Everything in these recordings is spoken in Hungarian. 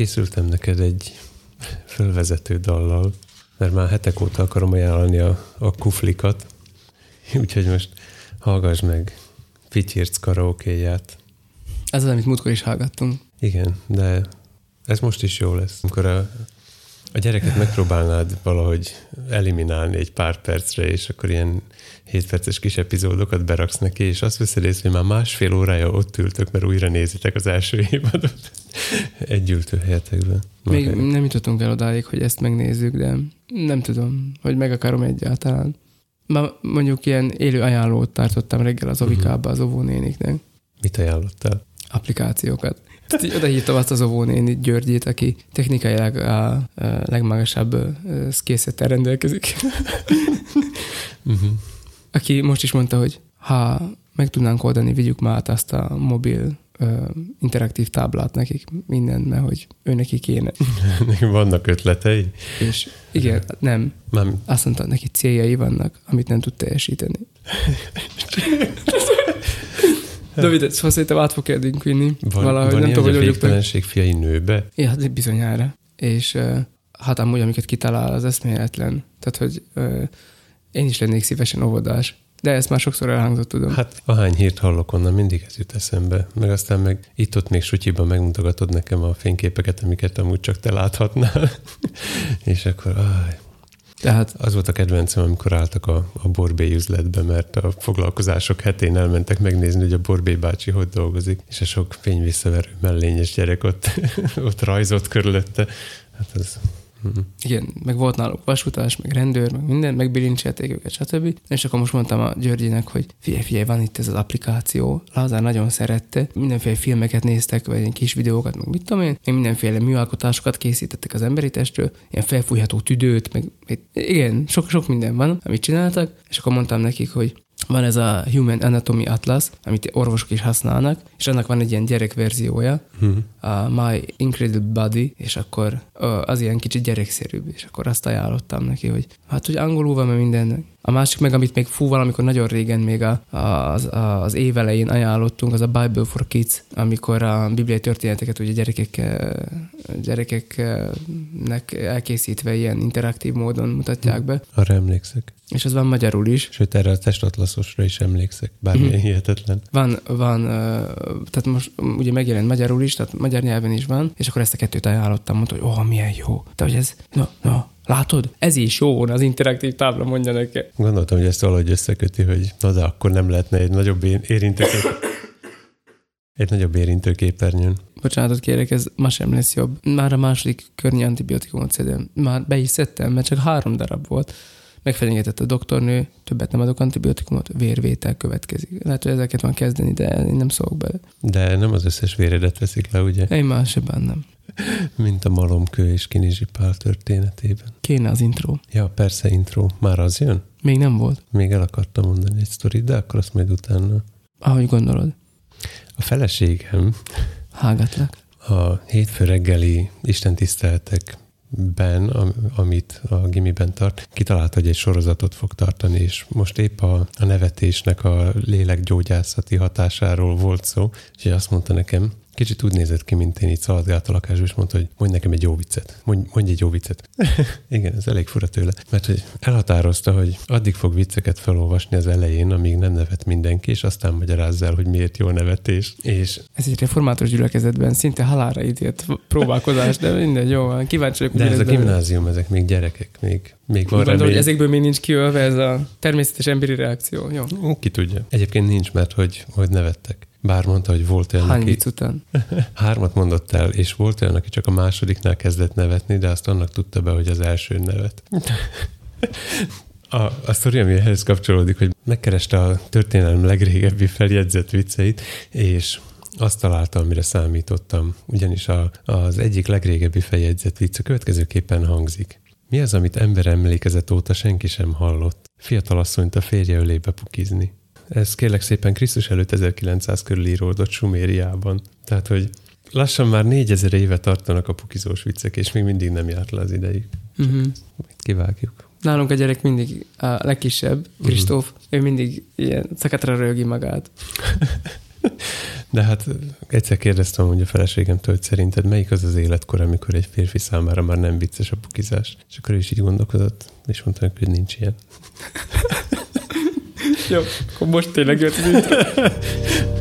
készültem neked egy fölvezető dallal, mert már hetek óta akarom ajánlani a, a kuflikat, úgyhogy most hallgass meg Fityirc karaokéját. Ez az, amit múltkor is hallgattunk. Igen, de ez most is jó lesz. Amikor a, a gyereket megpróbálnád valahogy eliminálni egy pár percre, és akkor ilyen 7 perces kis epizódokat beraksz neki, és azt veszed észre, hogy már másfél órája ott ültök, mert újra nézitek az első évadot egy ültőhelyetekben. Még nem jutottunk el odáig, hogy ezt megnézzük, de nem tudom, hogy meg akarom egyáltalán. Már mondjuk ilyen élő ajánlót tartottam reggel az Ovikába az óvónéniknek. Mit ajánlottál? Applikációkat. Tehát oda hívtam azt az óvónéni Györgyét, aki technikailag a, a legmagasabb készlettel rendelkezik. uh-huh. Aki most is mondta, hogy ha meg tudnánk oldani, vigyük már át azt a mobil interaktív táblát nekik, minden, mert hogy ő neki kéne. vannak ötletei? És igen, nem. nem. Azt mondta, neki céljai vannak, amit nem tud teljesíteni. David, szóval szerintem át fog kedvünk vinni. Van, valahogy van nem tudom, hogy a végtelenség fiai nőbe? Ja, hát bizonyára. És uh, hát amúgy, amiket kitalál, az eszméletlen. Tehát, hogy uh, én is lennék szívesen óvodás. De ezt már sokszor elhangzott, tudom. Hát ahány hírt hallok onnan, mindig ez jut eszembe. Meg aztán meg itt-ott még sutyiban megmutogatod nekem a fényképeket, amiket amúgy csak te láthatnál. és akkor, áj, tehát az volt a kedvencem, amikor álltak a, a Borbé üzletbe, mert a foglalkozások hetén elmentek megnézni, hogy a Borbé bácsi hogy dolgozik, és a sok fényvisszaverő mellényes gyerek ott, ott rajzott körülötte. Hát az Uh-huh. Igen, meg volt náluk vasutás, meg rendőr, meg minden, meg bilincselték őket, stb. És akkor most mondtam a Györgyinek, hogy figyelj, figyelj, van itt ez az applikáció. Lázár nagyon szerette, mindenféle filmeket néztek, vagy ilyen kis videókat, meg mit tudom én, még mindenféle műalkotásokat készítettek az emberi testről, ilyen felfújható tüdőt, meg igen, sok-sok minden van, amit csináltak, és akkor mondtam nekik, hogy van ez a Human Anatomy Atlas, amit orvosok is használnak, és annak van egy ilyen gyerekverziója, uh-huh. a My Incredible Body, és akkor az ilyen kicsit gyerekszerűbb, és akkor azt ajánlottam neki, hogy hát, hogy angolul van, mert minden. A másik meg, amit még fú valamikor nagyon régen még a, az, az év elején ajánlottunk, az a Bible for Kids, amikor a bibliai történeteket ugye gyerekek, gyerekeknek elkészítve ilyen interaktív módon mutatják be. Arra emlékszek. És az van magyarul is. Sőt, erre a testatlaszosra is emlékszek, bármilyen mm. hihetetlen. Van, van, tehát most ugye megjelent magyarul is, tehát magyar nyelven is van, és akkor ezt a kettőt ajánlottam, mondta, hogy oh, milyen jó. De hogy ez, no, no, Látod? Ez is jó az interaktív tábla, mondja neki. Gondoltam, hogy ezt valahogy összeköti, hogy na de akkor nem lehetne egy nagyobb érintőkép... Egy nagyobb érintőképernyőn. Bocsánatot kérek, ez ma sem lesz jobb. Már a második környi antibiotikumot szedem. Már be is szedtem, mert csak három darab volt megfenyegetett a doktornő, többet nem adok antibiotikumot, vérvétel következik. Lehet, hogy ezeket van kezdeni, de én nem szólok bele. De nem az összes véredet veszik le, ugye? Én más sem nem. Mint a malomkő és Kinizsi Pál történetében. Kéne az intro. Ja, persze intro. Már az jön? Még nem volt. Még el akartam mondani egy sztorit, de akkor azt majd utána. Ahogy gondolod. A feleségem... Hágatlak. A hétfő reggeli istentiszteletek Ben, amit a gimiben tart, kitalálta, hogy egy sorozatot fog tartani, és most épp a, a nevetésnek a lélekgyógyászati hatásáról volt szó, és azt mondta nekem, Kicsit úgy nézett ki, mint én itt szaladgált a lakásban, és mondta, hogy mondj nekem egy jó viccet. Mondj, mondj egy jó viccet. Igen, ez elég fura tőle. Mert hogy elhatározta, hogy addig fog vicceket felolvasni az elején, amíg nem nevet mindenki, és aztán magyarázza el, hogy miért jó nevetés. És... Ez egy református gyülekezetben szinte halára ítélt próbálkozás, de minden jó, kíváncsi vagyok. De ez a gimnázium, ezek még gyerekek, még, még van Gondolom, hogy ezekből még nincs kiölve ez a természetes emberi reakció. Jó. Ki tudja. Egyébként nincs, mert hogy, hogy nevettek. Bár mondta, hogy volt olyan, Hány aki... után? Hármat mondott el, és volt olyan, aki csak a másodiknál kezdett nevetni, de azt annak tudta be, hogy az első nevet. A, a sztori, ami ehhez kapcsolódik, hogy megkereste a történelem legrégebbi feljegyzett vicceit, és azt találta, amire számítottam. Ugyanis a, az egyik legrégebbi feljegyzett vicc a következőképpen hangzik. Mi az, amit ember emlékezet óta senki sem hallott? Fiatalasszonyt a férje ölébe pukizni ez kérlek szépen Krisztus előtt 1900 körül íródott Sumériában. Tehát, hogy lassan már négyezer éve tartanak a pukizós viccek, és még mindig nem járt le az idejük. Uh-huh. Kivágjuk. Nálunk a gyerek mindig a legkisebb, mhm. Kristóf, uh-huh. ő mindig ilyen szakatra rögi magát. De hát egyszer kérdeztem hogy a feleségemtől, hogy szerinted melyik az az életkor, amikor egy férfi számára már nem vicces a pukizás. És akkor ő is így gondolkodott, és mondta, hogy nincs ilyen. Jó, akkor most tényleg jött az intro.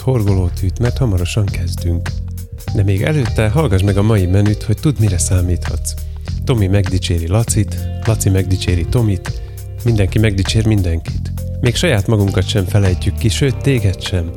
pamutot, horgolótűt, mert hamarosan kezdünk. De még előtte hallgass meg a mai menüt, hogy tudd, mire számíthatsz. Tomi megdicséri Lacit, Laci megdicséri Tomit, mindenki megdicsér mindenkit. Még saját magunkat sem felejtjük ki, sőt téged sem.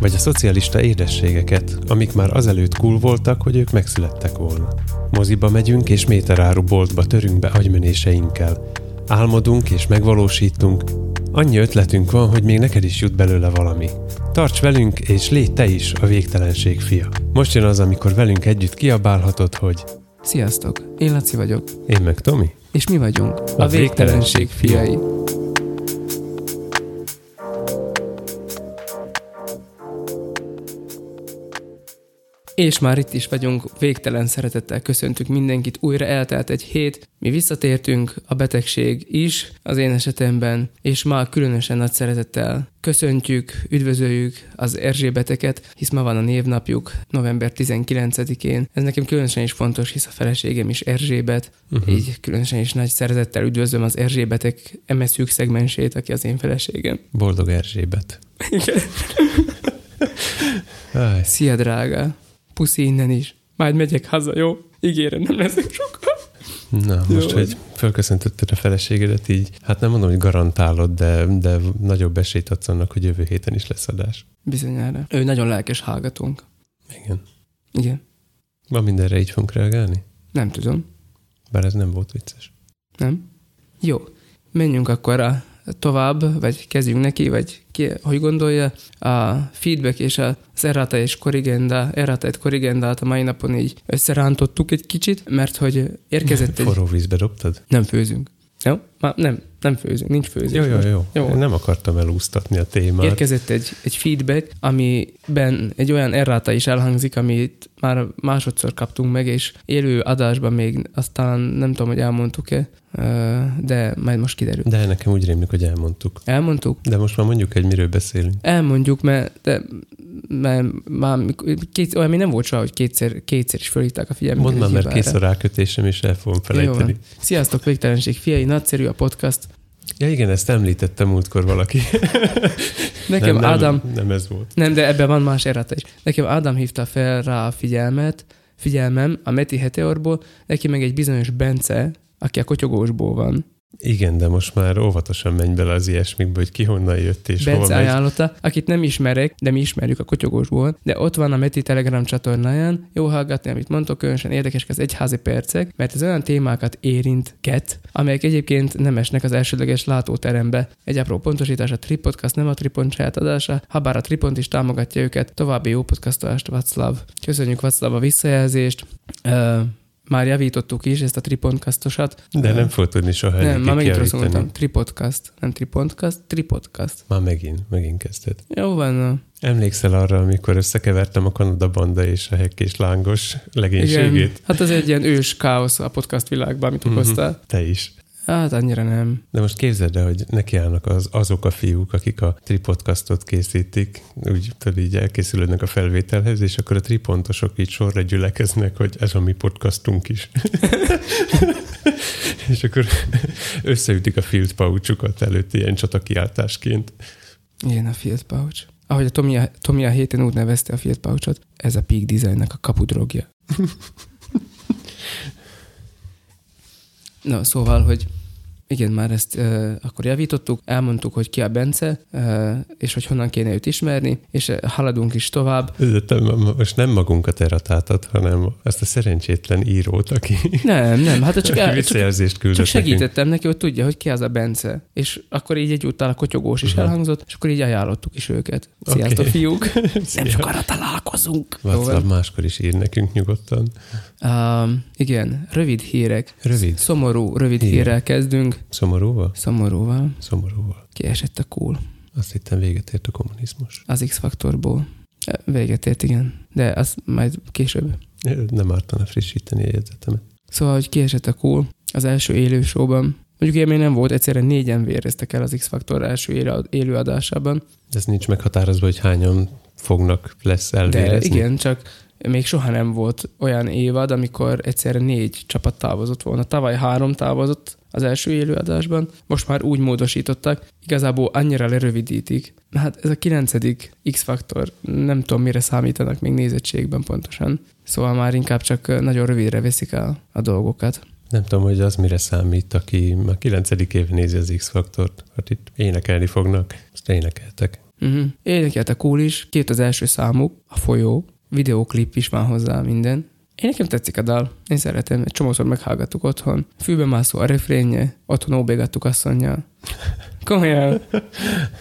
Vagy a szocialista édességeket, amik már azelőtt cool voltak, hogy ők megszülettek volna. Moziba megyünk és méteráru boltba törünk be agymenéseinkkel. Álmodunk és megvalósítunk. Annyi ötletünk van, hogy még neked is jut belőle valami. Tarts velünk, és légy te is a végtelenség fia. Most jön az, amikor velünk együtt kiabálhatod, hogy Sziasztok, én Laci vagyok, én meg Tomi. és mi vagyunk a, A a végtelenség fiai. És már itt is vagyunk, végtelen szeretettel köszöntük mindenkit, újra eltelt egy hét, mi visszatértünk, a betegség is, az én esetemben, és ma különösen nagy szeretettel köszöntjük, üdvözöljük az Erzsébeteket, hisz ma van a névnapjuk, november 19-én. Ez nekem különösen is fontos, hisz a feleségem is Erzsébet, uh-huh. így különösen is nagy szeretettel üdvözlöm az Erzsébetek emeszűk szegmensét, aki az én feleségem. Boldog Erzsébet. Igen. Szia, drága! Puszi innen is. Majd megyek haza, jó? Ígérem, nem leszek sokkal. Na, most, Jó. hogy fölköszöntötted a feleségedet így, hát nem mondom, hogy garantálod, de, de nagyobb esélyt adsz annak, hogy jövő héten is lesz adás. Bizonyára. Ő nagyon lelkes hallgatónk. Igen. Igen. Van mindenre így fogunk reagálni? Nem tudom. Bár ez nem volt vicces. Nem? Jó. Menjünk akkor a tovább, vagy kezdjünk neki, vagy ki, hogy gondolja, a feedback és az errata és korrigenda, errata és korrigendát a mai napon így összerántottuk egy kicsit, mert hogy érkezett egy... Forró vízbe dobtad? Nem főzünk. Jó? Már nem, nem főzünk, nincs főzés. Jó, jó, jó. Jó. jó. Nem akartam elúsztatni a témát. Érkezett egy, egy feedback, amiben egy olyan erráta is elhangzik, amit már másodszor kaptunk meg, és élő adásban még aztán nem tudom, hogy elmondtuk-e, de majd most kiderül. De nekem úgy rémlik, hogy elmondtuk. Elmondtuk? De most már mondjuk egy, miről beszélünk. Elmondjuk, mert, de, mert már két, olyan még nem volt soha, hogy kétszer, kétszer is fölhívták a figyelmet. Mondd már, mert kész a rákötésem, és el fogom Jó felejteni. van. Sziasztok, végtelenség fiai, nagyszerű a podcast. Ja igen, ezt említette múltkor valaki. Nekem nem, Ádám, Nem, nem ez volt. Nem, de ebben van más errata is. Nekem Ádám hívta fel rá a figyelmet, figyelmem a Meti Heteorból, neki meg egy bizonyos Bence, aki a kotyogósból van. Igen, de most már óvatosan menj bele az ilyesmikbe, hogy ki honnan jött és Bence hova megy. ajánlotta, akit nem ismerek, de mi ismerjük a kotyogósból, de ott van a Meti Telegram csatornáján, jó hallgatni, amit mondtok, különösen érdekes az egyházi percek, mert ez olyan témákat érint ket, amelyek egyébként nem esnek az elsődleges látóterembe. Egy apró pontosítás, a Tripodcast nem a Tripont saját adása, ha bár a Tripont is támogatja őket, további jó podcastolást, Václav. Köszönjük Václav a visszajelzést. Uh, már javítottuk is ezt a tripontcastosat. De nem fog tudni soha Nem, már megint rosszul mondtam. Tripodcast. Nem tripodcast, tripodcast. Már megint, megint kezdted. Jó van. Emlékszel arra, amikor összekevertem a Kanada banda és a hekk és lángos legénységét? Hát az egy ilyen ős káosz a podcast világban, amit Mhm. okoztál. Te is. Hát annyira nem. De most képzeld el, hogy nekiállnak az, azok a fiúk, akik a tripodcastot készítik, úgy tudod, így elkészülődnek a felvételhez, és akkor a tripontosok így sorra gyülekeznek, hogy ez a mi podcastunk is. és akkor összeütik a field pouchukat előtt ilyen csatakiáltásként. Igen, a field pouch. Ahogy a Tomi a, Tomi a héten úgy nevezte a field pouchot, ez a Peak Designnek a kapudrogja. Na, szóval, hogy igen, már ezt uh, akkor javítottuk, elmondtuk, hogy ki a Bence, uh, és hogy honnan kéne őt ismerni, és haladunk is tovább. De te most nem magunkat eratáltad, hanem azt a szerencsétlen írót, aki Nem, nem, hát csak, el, csak, csak segítettem neki, hogy tudja, hogy ki az a Bence. És akkor így egyúttal a kotyogós is Mhm. elhangzott, és akkor így ajánlottuk is őket. Sziasztok, Oké. fiúk! Nem Szia. sokára találkozunk. Václav máskor is ír nekünk nyugodtan. Um, igen, rövid hírek. Rövid. Szomorú, rövid Igen. hírrel kezdünk. Szomorúval? Szomorúval. Szomorúval. Kiesett a cool. Azt hittem véget ért a kommunizmus. Az X-faktorból. Véget ért, igen. De az majd később. Nem ártana frissíteni a jegyzetemet. Szóval, hogy kiesett a cool az első élő showban. Mondjuk ilyen még nem volt, egyszerűen négyen véreztek el az X-faktor első élő- élő adásában. Ez nincs meghatározva, hogy hányan fognak lesz De elvérezni. igen, csak még soha nem volt olyan évad, amikor egyszerre négy csapat távozott volna. Tavaly három távozott az első élőadásban, most már úgy módosítottak, igazából annyira lerövidítik. Hát ez a kilencedik X-faktor, nem tudom mire számítanak még nézettségben pontosan. Szóval már inkább csak nagyon rövidre veszik el a dolgokat. Nem tudom, hogy az mire számít, aki már 9. év nézi az X-faktort. Hát itt énekelni fognak. Azt énekeltek. Uh-huh. Énekelte cool is, két az első számuk, a folyó, videóklip is van hozzá minden. Én nekem tetszik a dal, én szeretem, egy csomószor meghallgattuk otthon. Fülbe mászó a refrénje, otthon óbégattuk asszonyjal. Komolyan.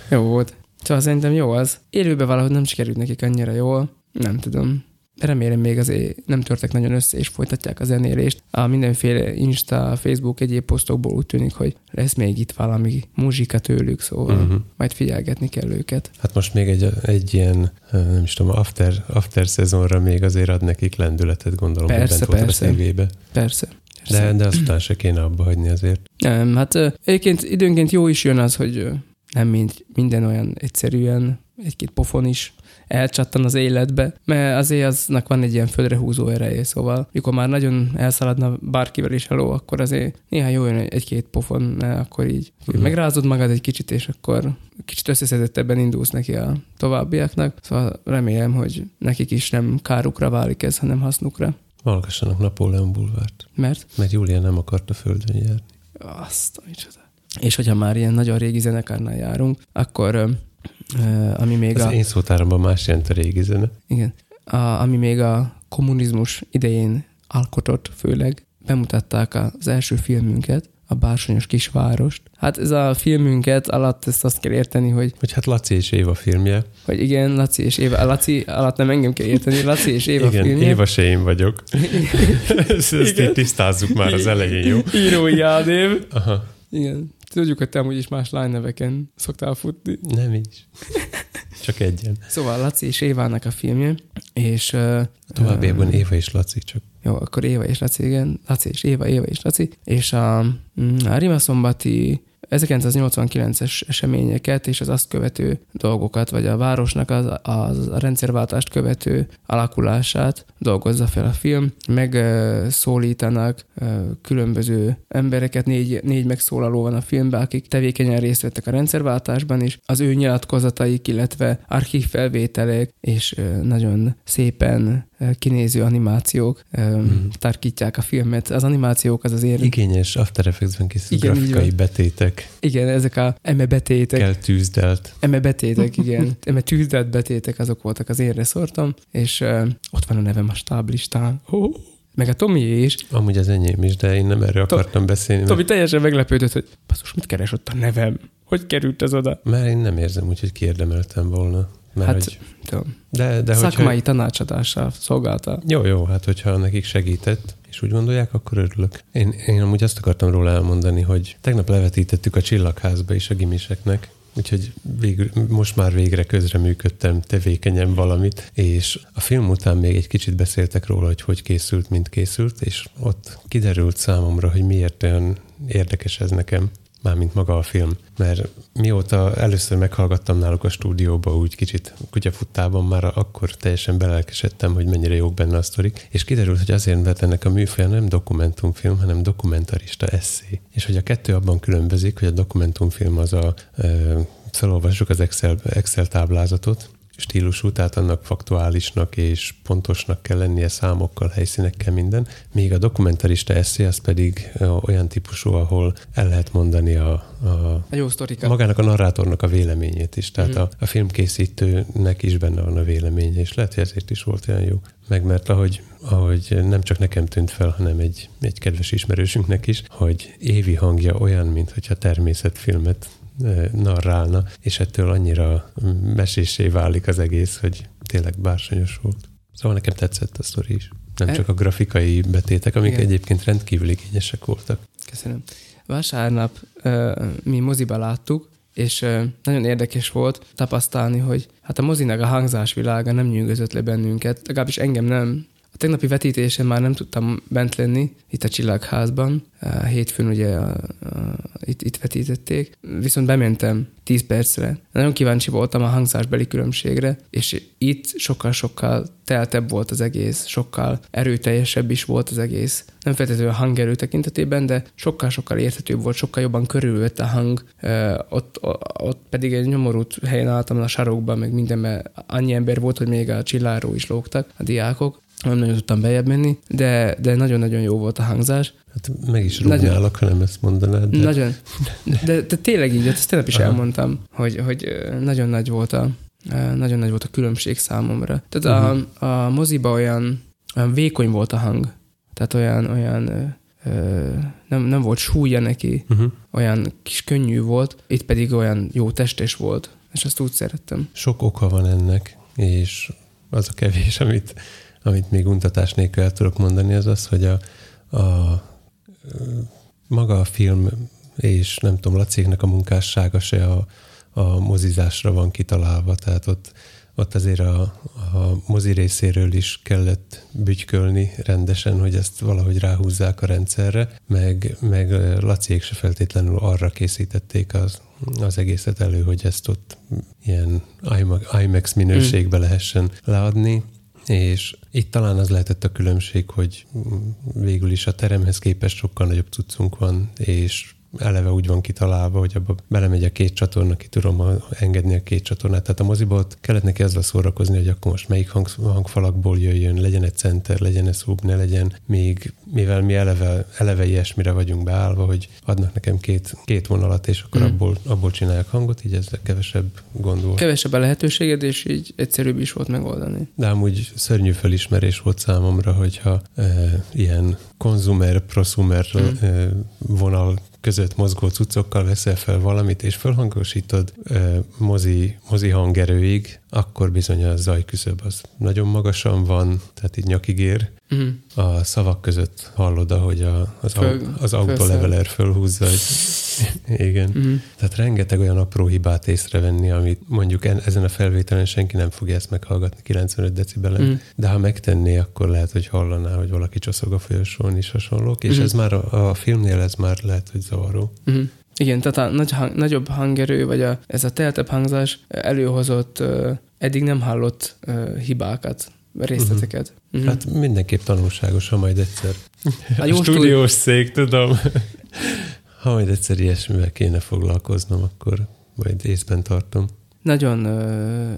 jó volt. Szóval szerintem jó az. Élőben valahogy nem sikerült nekik annyira jól. Nem tudom. Remélem még azért nem törtek nagyon össze, és folytatják a zenélést. A mindenféle Insta, Facebook, egyéb posztokból úgy tűnik, hogy lesz még itt valami muzsika tőlük, szóval Mhm. majd figyelgetni kell őket. Hát most még egy, egy ilyen, nem is tudom, after, after szezonra még azért ad nekik lendületet, gondolom, Persze, hogy bent volt persze. a tévébe. Persze. De, de aztán se kéne abba hagyni azért. Nem, hát egyébként időnként jó is jön az, hogy nem mind, minden olyan egyszerűen, egy-két pofon is elcsattan az életbe, mert azért aznak van egy ilyen földre húzó ereje, szóval mikor már nagyon elszaladna bárkivel is hello, akkor azért néha jó jön egy-két pofon, akkor így Mhm. megrázod magad egy kicsit, és akkor kicsit összeszedettebben indulsz neki a továbbiaknak, szóval remélem, hogy nekik is nem kárukra válik ez, hanem hasznukra. Hallgassanak Napóleon bulvárt, Mert mert Júlia nem akart a földön járni. Azt a micsoda. És hogyha már ilyen nagyon régi zenekárnál járunk, akkor ami még Az a, én szótáramban más jelent a régi zene. igen, a, ami még a kommunizmus idején alkotott főleg, bemutatták az első filmünket, a Bársonyos kisvárost. Hát ez a filmünket alatt ezt azt kell érteni, hogy, Hogy hát Laci és Éva filmje. hogy igen, Laci és Éva, a Laci alatt nem engem kell érteni, Laci és Éva Igen, filmje. Éva se én vagyok. ezt ezt Igen. így tisztázzuk már az elején, jó? Írói Ádév. Aha, Igen. Tudjuk, hogy te amúgy is más lányneveken szoktál futni. nem így. Csak egyen. Szóval Laci és Évának a filmje, és... Uh, Továbbiakban Éva és Laci csak. Jó, akkor Éva és Laci, igen. Laci és Éva, Éva és Laci. És a, mm, a Rimaszombati 1989-es eseményeket és az azt követő dolgokat, vagy a városnak az, az a rendszerváltást követő alakulását dolgozza fel a film. Megszólítanak különböző embereket, négy, négy megszólaló van a filmben, akik tevékenyen részt vettek a rendszerváltásban is. Az ő nyilatkozataik, illetve archívfelvételek és ö, nagyon szépen kinéző animációk mm. tarkítják a filmet. Az animációk az azért... Igényes After Effects-ben készült Igen, grafikai betétek. Igen, ezek a eme betétek, Kell tűzdelt. eme betétek, igen, eme tűzdelt betétek, azok voltak az én reszortom, és uh, ott van a nevem a stáblistán. Oh. Meg a Tomi is. Amúgy az enyém is, de én nem erről To- akartam beszélni, mert, Tomi teljesen meglepődött, hogy basszus, mit keres ott a nevem? Hogy került ez oda? mert én nem érzem úgy, hogy kiérdemeltem volna. Mert Hát, hogy, Tudom, de, de hogyha, szakmai tanácsadással szolgálta. Jó, jó, hát hogyha nekik segített, és úgy gondolják, akkor örülök. Én, én amúgy azt akartam róla elmondani, hogy tegnap levetítettük a Csillagházba is a gimiseknek, úgyhogy végül, most már végre közreműködtem tevékenyen valamit, és a film után még egy kicsit beszéltek róla, hogy hogy készült, mint készült, és ott kiderült számomra, hogy miért olyan érdekes ez nekem mármint maga a film. Mert mióta először meghallgattam náluk a stúdióba, úgy kicsit kutyafuttában már akkor teljesen belelkesedtem, hogy mennyire jók benne a sztorik, és kiderült, hogy azért, mert ennek a műfaja nem dokumentumfilm, hanem dokumentarista eszé. És hogy a kettő abban különbözik, hogy a dokumentumfilm az a, e, felolvassuk az Excel, Excel táblázatot, stílusú, tehát annak faktuálisnak és pontosnak kell lennie számokkal, helyszínekkel, minden. Míg a dokumentarista eszé az pedig olyan típusú, ahol el lehet mondani a, a, a jó sztorika. magának a narrátornak a véleményét is. Tehát mm. a, a filmkészítőnek is benne van a véleménye, és lehet, hogy ezért is volt olyan jó. Meg mert ahogy, ahogy nem csak nekem tűnt fel, hanem egy, egy kedves ismerősünknek is, hogy évi hangja olyan, mintha természetfilmet narrálna, és ettől annyira mesésé válik az egész, hogy tényleg bársonyos volt. Szóval nekem tetszett a sztori is. Nem e- csak a grafikai betétek, amik Igen. egyébként rendkívül igényesek voltak. Köszönöm. Vasárnap mi moziba láttuk, és nagyon érdekes volt tapasztalni, hogy hát a mozinak a hangzásvilága nem nyűgözött le bennünket, legalábbis engem nem, tegnapi vetítésen már nem tudtam bent lenni, itt a Csillagházban. Hétfőn ugye a, a, itt, itt vetítették. Viszont bementem 10 percre. Nagyon kíváncsi voltam a hangzásbeli különbségre, és itt sokkal-sokkal teltebb volt az egész, sokkal erőteljesebb is volt az egész. Nem feltétlenül a hangerő tekintetében, de sokkal-sokkal érthetőbb volt, sokkal jobban körülvett a hang. Ott, ott pedig egy nyomorult helyen álltam a sarokban, meg mindenben annyi ember volt, hogy még a csilláró is lógtak, a diákok nem nagyon tudtam bejebb menni, de, de nagyon-nagyon jó volt a hangzás. Hát meg is rúgnálok, ha nem ezt mondanád. De... Nagyon. De, de tényleg így, ezt tényleg is Aha. elmondtam, hogy, hogy nagyon nagy volt a nagyon nagy volt a különbség számomra. Tehát uh-huh. a, mhm. a moziba olyan, olyan vékony volt a hang. Tehát olyan, olyan nem, nem volt súlya neki, uh-huh. olyan kis könnyű volt, itt pedig olyan jó testes volt, és azt úgy szerettem. Sok oka van ennek, és az a kevés, amit amit még untatás nélkül el tudok mondani, az az, hogy a, a maga a film és nem tudom, Lacéknek a munkássága se a, a mozizásra van kitalálva, tehát ott, ott azért a, a mozi részéről is kellett bütykölni rendesen, hogy ezt valahogy ráhúzzák a rendszerre, meg, meg Laciék se feltétlenül arra készítették az, az egészet elő, hogy ezt ott ilyen IMAX minőségbe lehessen leadni és itt talán az lehetett a különbség, hogy végül is a teremhez képest sokkal nagyobb cuccunk van, és eleve úgy van kitalálva, hogy abba belemegy a két csatorna, ki tudom engedni a két csatornát. Tehát a moziból kellett neki azzal szórakozni, hogy akkor most melyik hang, hangfalakból jöjjön, legyen egy center, legyen egy sub, ne legyen, még mivel mi eleve, eleve ilyesmire vagyunk beállva, hogy adnak nekem két, két vonalat, és akkor mm. abból, abból csinálják hangot, így ez kevesebb gond volt. Kevesebb a lehetőséged, és így egyszerűbb is volt megoldani. De amúgy szörnyű felismerés volt számomra, hogyha e, ilyen konzumer, prosumer mm. e, vonal között mozgó cuccokkal veszel fel valamit, és felhangosítod e, mozi, mozi hangerőig, akkor bizony a zajküszöb az nagyon magasan van, tehát így nyakig ér. Uh-huh. A szavak között hallod, ahogy a, az, Föl, au, az autoleveler fölhúzza. Hogy, igen. Uh-huh. Tehát rengeteg olyan apró hibát észrevenni, amit mondjuk en, ezen a felvételen senki nem fogja ezt meghallgatni 95 decibelen, uh-huh. de ha megtenné, akkor lehet, hogy hallaná, hogy valaki csoszog a folyosón is hasonlók, és uh-huh. ez már a, a filmnél ez már lehet, hogy zavaró. Uh-huh. Igen, tehát a nagy hang, nagyobb hangerő, vagy a, ez a teltebb hangzás előhozott eddig nem hallott uh, hibákat, részleteket. Uh-huh. Uh-huh. Hát mindenképp tanulságos, ha majd egyszer. A, a stúdiós szék, tudom. ha majd egyszer ilyesmivel kéne foglalkoznom, akkor majd észben tartom. Nagyon, uh,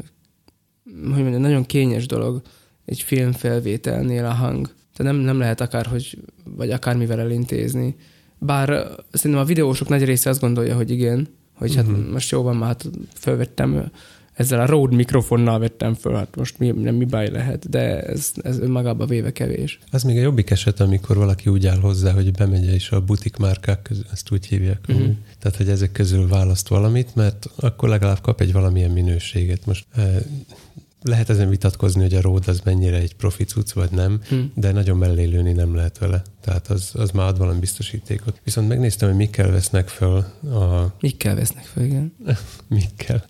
hogy mondjam, nagyon kényes dolog egy filmfelvételnél a hang. Tehát nem, nem lehet akárhogy, vagy akármivel elintézni. Bár szerintem a videósok nagy része azt gondolja, hogy igen, hogy uh-huh. hát mhm. most jó van, már hát felvettem ezzel a Rode mikrofonnal vettem föl, hát most mi, nem mi baj lehet, de ez, ez önmagában véve kevés. Az még a jobbik eset, amikor valaki úgy áll hozzá, hogy bemegy és a butik márkák közül, ezt úgy hívják. Uh-huh. Tehát, hogy ezek közül választ valamit, mert akkor legalább kap egy valamilyen minőséget. Most lehet ezen vitatkozni, hogy a Rode az mennyire egy profi cucc, vagy nem, Hm. de nagyon mellélőni nem lehet vele. Tehát az, az már ad valami biztosítékot. Viszont megnéztem, hogy mikkel vesznek föl a Mikkel vesznek fel, igen. mikkel,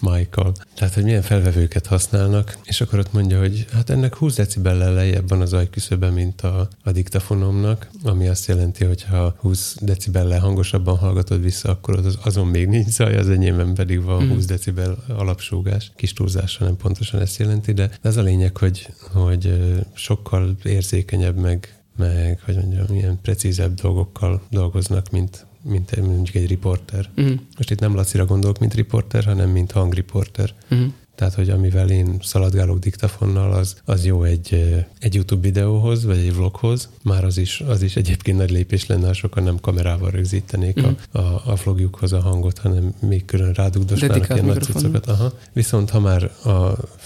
Michael. Tehát, hogy milyen felvevőket használnak, és akkor ott mondja, hogy hát ennek 20 decibellel lejjebb van az ajküszöbe, mint a, a diktafonomnak, ami azt jelenti, hogy ha 20 decibellel hangosabban hallgatod vissza, akkor az, azon még nincs zaj, az enyémben pedig van Mm. 20 decibel alapsúgás. Kis túlzással nem pontosan ezt jelenti, de ez a lényeg, hogy, hogy sokkal érzékenyebb, meg meg, hogy mondjam, ilyen precízebb dolgokkal dolgoznak, mint, mint mondjuk egy riporter. Mm. Most itt nem Lacira gondolok, mint riporter, hanem mint hangriporter. Mm. Tehát, hogy amivel én szaladgálok diktafonnal, az, az jó egy, egy YouTube videóhoz, vagy egy vloghoz. Már az is, az is egyébként nagy lépés lenne, ha sokan nem kamerával rögzítenék Mhm. a, a, a vlogjukhoz a hangot, hanem még külön rádugdosnának ilyen nagy cuccokat. Aha. Viszont ha már, a,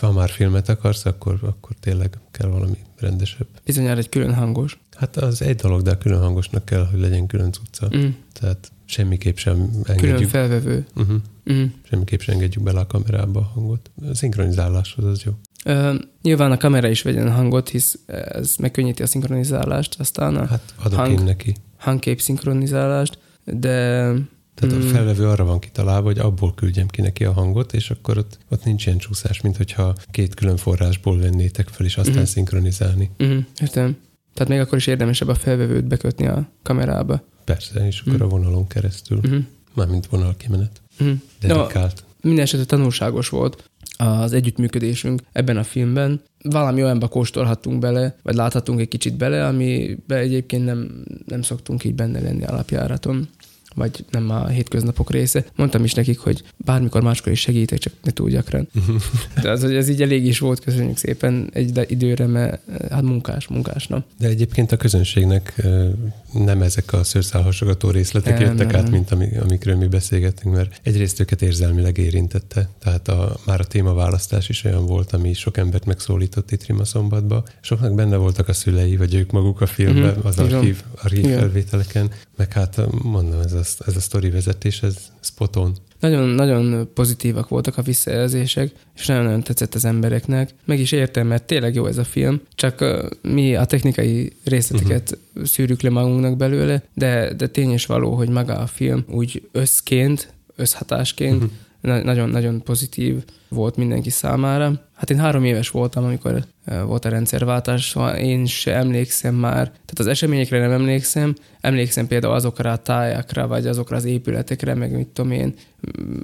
ha már filmet akarsz, akkor, akkor tényleg kell valami rendesebb. Bizonyára egy külön hangos. Hát az egy dolog, de a külön hangosnak kell, hogy legyen külön cucca. Mm. Tehát semmiképp sem Külön engedjük, felvevő. uh-huh, Mm. semmiképp sem engedjük bele a kamerába a hangot. A szinkronizáláshoz az jó. Ö, nyilván a kamera is vegyen hangot, hisz ez megkönnyíti a szinkronizálást, aztán a Hát adok Hang. én neki. hangkép szinkronizálást, de Tehát a Mm. felvevő arra van kitalálva, hogy abból küldjem ki neki a hangot, és akkor ott, ott nincs ilyen csúszás, mint hogyha két külön forrásból vennétek fel, és aztán Mhm. szinkronizálni. mm, értem. Tehát még akkor is érdemesebb a felvevőt bekötni a kamerába. Persze, és akkor Mhm. a vonalon keresztül. Mm. Mármint vonalkimenet. Mm. No, Dedikált. minden esetre tanulságos volt az együttműködésünk ebben a filmben. Valami olyanba kóstolhattunk bele, vagy láthatunk egy kicsit bele, amiben egyébként nem, nem szoktunk így benne lenni alapjáraton vagy nem a hétköznapok része. Mondtam is nekik, hogy bármikor máskor is segítek, csak ne túl gyakran. De az, hogy ez így elég is volt, köszönjük szépen egy időre, mert hát munkás, munkás nap. De egyébként a közönségnek ö, nem ezek a szőrszálhasogató részletek Nem, jöttek nem, át, nem. mint ami, amikről mi beszélgettünk, mert egyrészt őket érzelmileg érintette, tehát a, már a témaválasztás is olyan volt, ami sok embert megszólított itt Rima szombatba. Soknak benne voltak a szülei, vagy ők maguk a filmben, Mhm, az archív, archív felvételeken, meg hát mondom, ez a, ez a sztori vezetés, ez spot on. Nagyon, nagyon pozitívak voltak a visszajelzések, és nagyon-nagyon tetszett az embereknek. Meg is értem, mert tényleg jó ez a film, csak mi a technikai részleteket uh-huh. szűrjük le magunknak belőle, de, de tény és való, hogy maga a film úgy összként, összhatásként Mhm. na- nagyon-nagyon pozitív volt mindenki számára. Hát én három éves voltam, amikor volt a rendszerváltás, szóval én se emlékszem már, tehát az eseményekre nem emlékszem, emlékszem például azokra a tájakra, vagy azokra az épületekre, meg mit tudom én,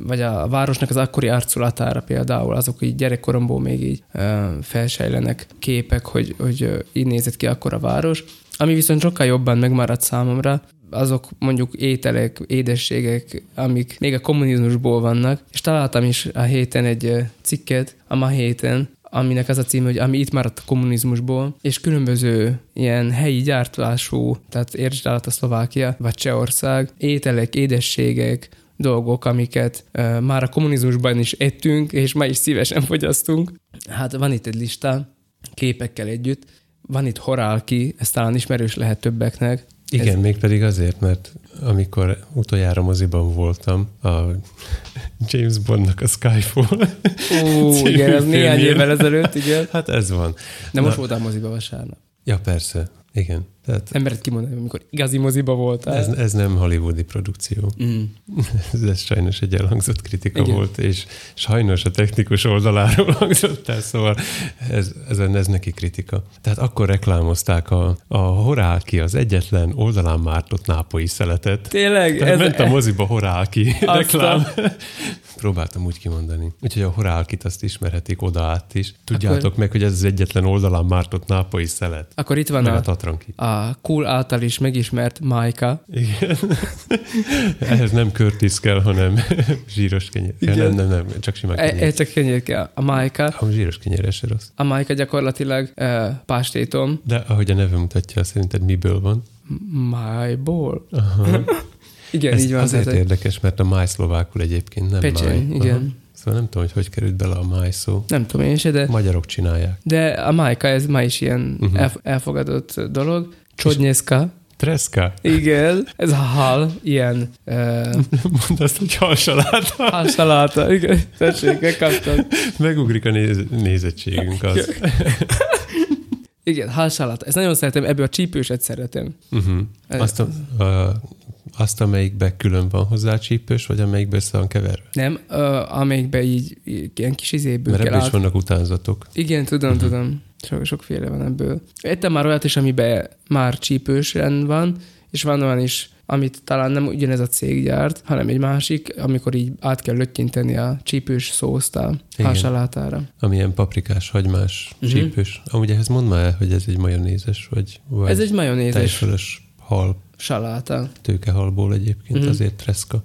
vagy a városnak az akkori arculatára például, azok így gyerekkoromból még így felsejlenek képek, hogy, hogy így nézett ki akkor a város. Ami viszont sokkal jobban megmaradt számomra, azok mondjuk ételek, édességek, amik még a kommunizmusból vannak, és találtam is a héten egy cikket, a ma héten, aminek az a cím, hogy ami itt maradt a kommunizmusból, és különböző ilyen helyi gyártású, tehát értsd át a Szlovákia, vagy Csehország, ételek, édességek, dolgok, amiket uh, már a kommunizmusban is ettünk, és ma is szívesen fogyasztunk. Hát van itt egy lista, képekkel együtt, van itt horálki, ez talán ismerős lehet többeknek. Igen, mégpedig azért, mert amikor utoljára moziban voltam, a James Bondnak a Skyfall. Ó, igen, ez néhány évvel ezelőtt, igen. Hát ez van. De most Na. voltál moziba vasárnap. Ja, persze. Igen. Tehát Nem mered kimondani, amikor igazi moziba voltál. ez, ez nem hollywoodi produkció. Mm. Ez, ez sajnos egy elhangzott kritika Igen. Volt, és sajnos a technikus oldaláról hangzott el, szóval ez, ez, ez neki kritika. Tehát akkor reklámozták a, a Horálki, az egyetlen oldalán mártott nápoi szeletet. Tényleg? Tehát Ez, ment a moziba Horálki reklám. Próbáltam úgy kimondani. Úgyhogy a Horálkit azt ismerhetik oda át is. Tudjátok Akkor- meg, hogy ez az egyetlen oldalán mártott nápoi szelet. akkor itt van Meg a a, Tatranki. A cool által is megismert Majka. Igen. Ehhez nem Curtis kell, hanem zsíros kenyér. Igen. nem, nem, nem, csak simán E, kenyér. e csak kenyér kell. A Majka. A zsíros kenyér se rossz. A Majka gyakorlatilag uh, pástétom. De ahogy a neve mutatja, szerinted miből van? Májból. Aha. Igen, Ez így van. azért tehát, érdekes, mert a máj szlovákul egyébként nem Pecseny, máj. igen. Aha. Szóval nem tudom, hogy hogy került bele a máj szó. Nem tudom én se, de, Magyarok csinálják. de a Majka ez ma is ilyen elf- elfogadott dolog. Csodnyeszka, Treszka. Igen, ez a hal, ilyen uh, Mondd azt, hogy halsaláta. halsaláta. Igen, tessék, megkaptad. Megugrik a néz, nézettségünk az. Igen, halsaláta. Ezt nagyon szeretem, ebből a csípőset szeretem. Uh-huh. Azt, a, a, azt, amelyikbe külön van hozzá csípős, vagy amelyikbe össze van keverve? Nem, uh, amelyikbe így, így ilyen kis izéből Mert kell ebből is át. vannak utánzatok. Igen, tudom, uh-huh. tudom. Sok, sokféle van ebből. Ettem már olyat is, amiben már csípős rend van, és van olyan is, amit talán nem ugyanez a cég gyárt, hanem egy másik, amikor így át kell löttyinteni a csípős szószt a Igen. halsalátára. Amilyen paprikás, hagymás, uh-huh. csípős. Amúgy ehhez mondd már el, hogy ez egy majonézes, vagy, vagy Ez egy majonézes tejfölös hal, saláta. tőkehalból egyébként, uh-huh. azért treszka,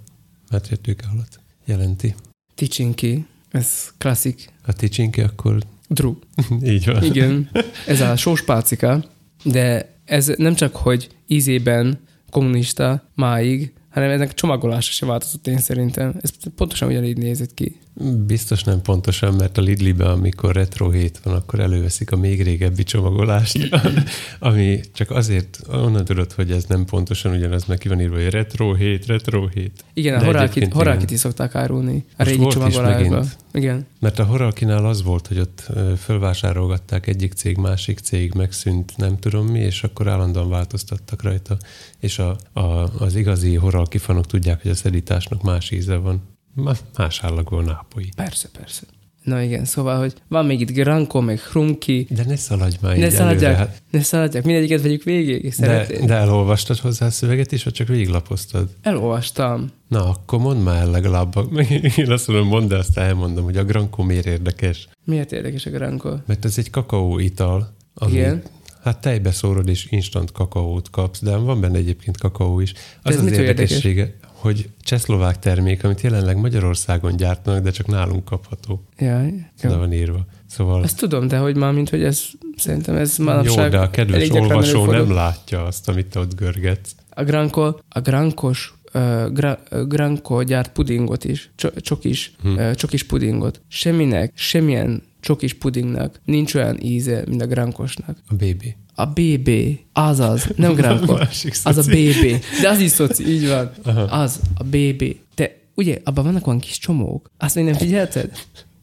mert tőkehalat jelenti. Ticsinki. Ez klasszik. A ticsinki, akkor Dru. így van. Igen. Ez a sós pálcika, de ez nem csak, hogy ízében kommunista máig, hanem ennek csomagolása sem változott én szerintem. Ez pontosan ugyanígy nézett ki. Biztos nem pontosan, mert a Lidlibe, amikor retro hét van, akkor előveszik a még régebbi csomagolást, ami csak azért onnan tudod, hogy ez nem pontosan ugyanaz, mert ki van írva, hogy retro hét, retro hét. Igen, a De horákit, egyébként horákit igen. is szokták árulni. A Most régi megint. Igen. Mert a Horalkinál az volt, hogy ott fölvásárolgatták egyik cég, másik cég, megszűnt nem tudom mi, és akkor állandóan változtattak rajta. És a, a, az igazi Horalki fanok tudják, hogy a szedításnak más íze van. Má- Más állagú a nápoi. Persze, persze. Na igen, szóval, hogy van még itt Granko, meg Hrumki, De ne szaladj már ne így szaladják, előre. Ne szaladják, mindegyiket vegyük végig. de, de elolvastad hozzá a szöveget is, vagy csak végiglapoztad? Elolvastam. Na, akkor mondd már el legalább. Én azt mondom, mondd, de azt elmondom, hogy a Grankó miért érdekes. Miért érdekes a Granko? Mert ez egy kakaó ital, ami Igen. Hát tejbe szórod és instant kakaót kapsz, de van benne egyébként kakaó is. Az ez az érdekessége, hogy csehszlovák termék, amit jelenleg Magyarországon gyártanak, de csak nálunk kapható. Jaj, Le jó. van írva. Szóval Azt tudom, de hogy már, mint hogy ez, szerintem ez jó, manapság de a kedves olvasó nem látja azt, amit te ott görgetsz. A Granko, a Grankos, uh, gra, uh, Granko gyárt pudingot is, cso- csokis, Hm. uh, csokis pudingot. Semminek, semmilyen csokis pudingnak nincs olyan íze, mint a Grankosnak. A bébi. A BB, azaz, nem Granko, Másik az a. BB. De az is szoci, így van. Aha. Az, a BB. De ugye, abban vannak olyan kis csomók, azt még nem figyelted?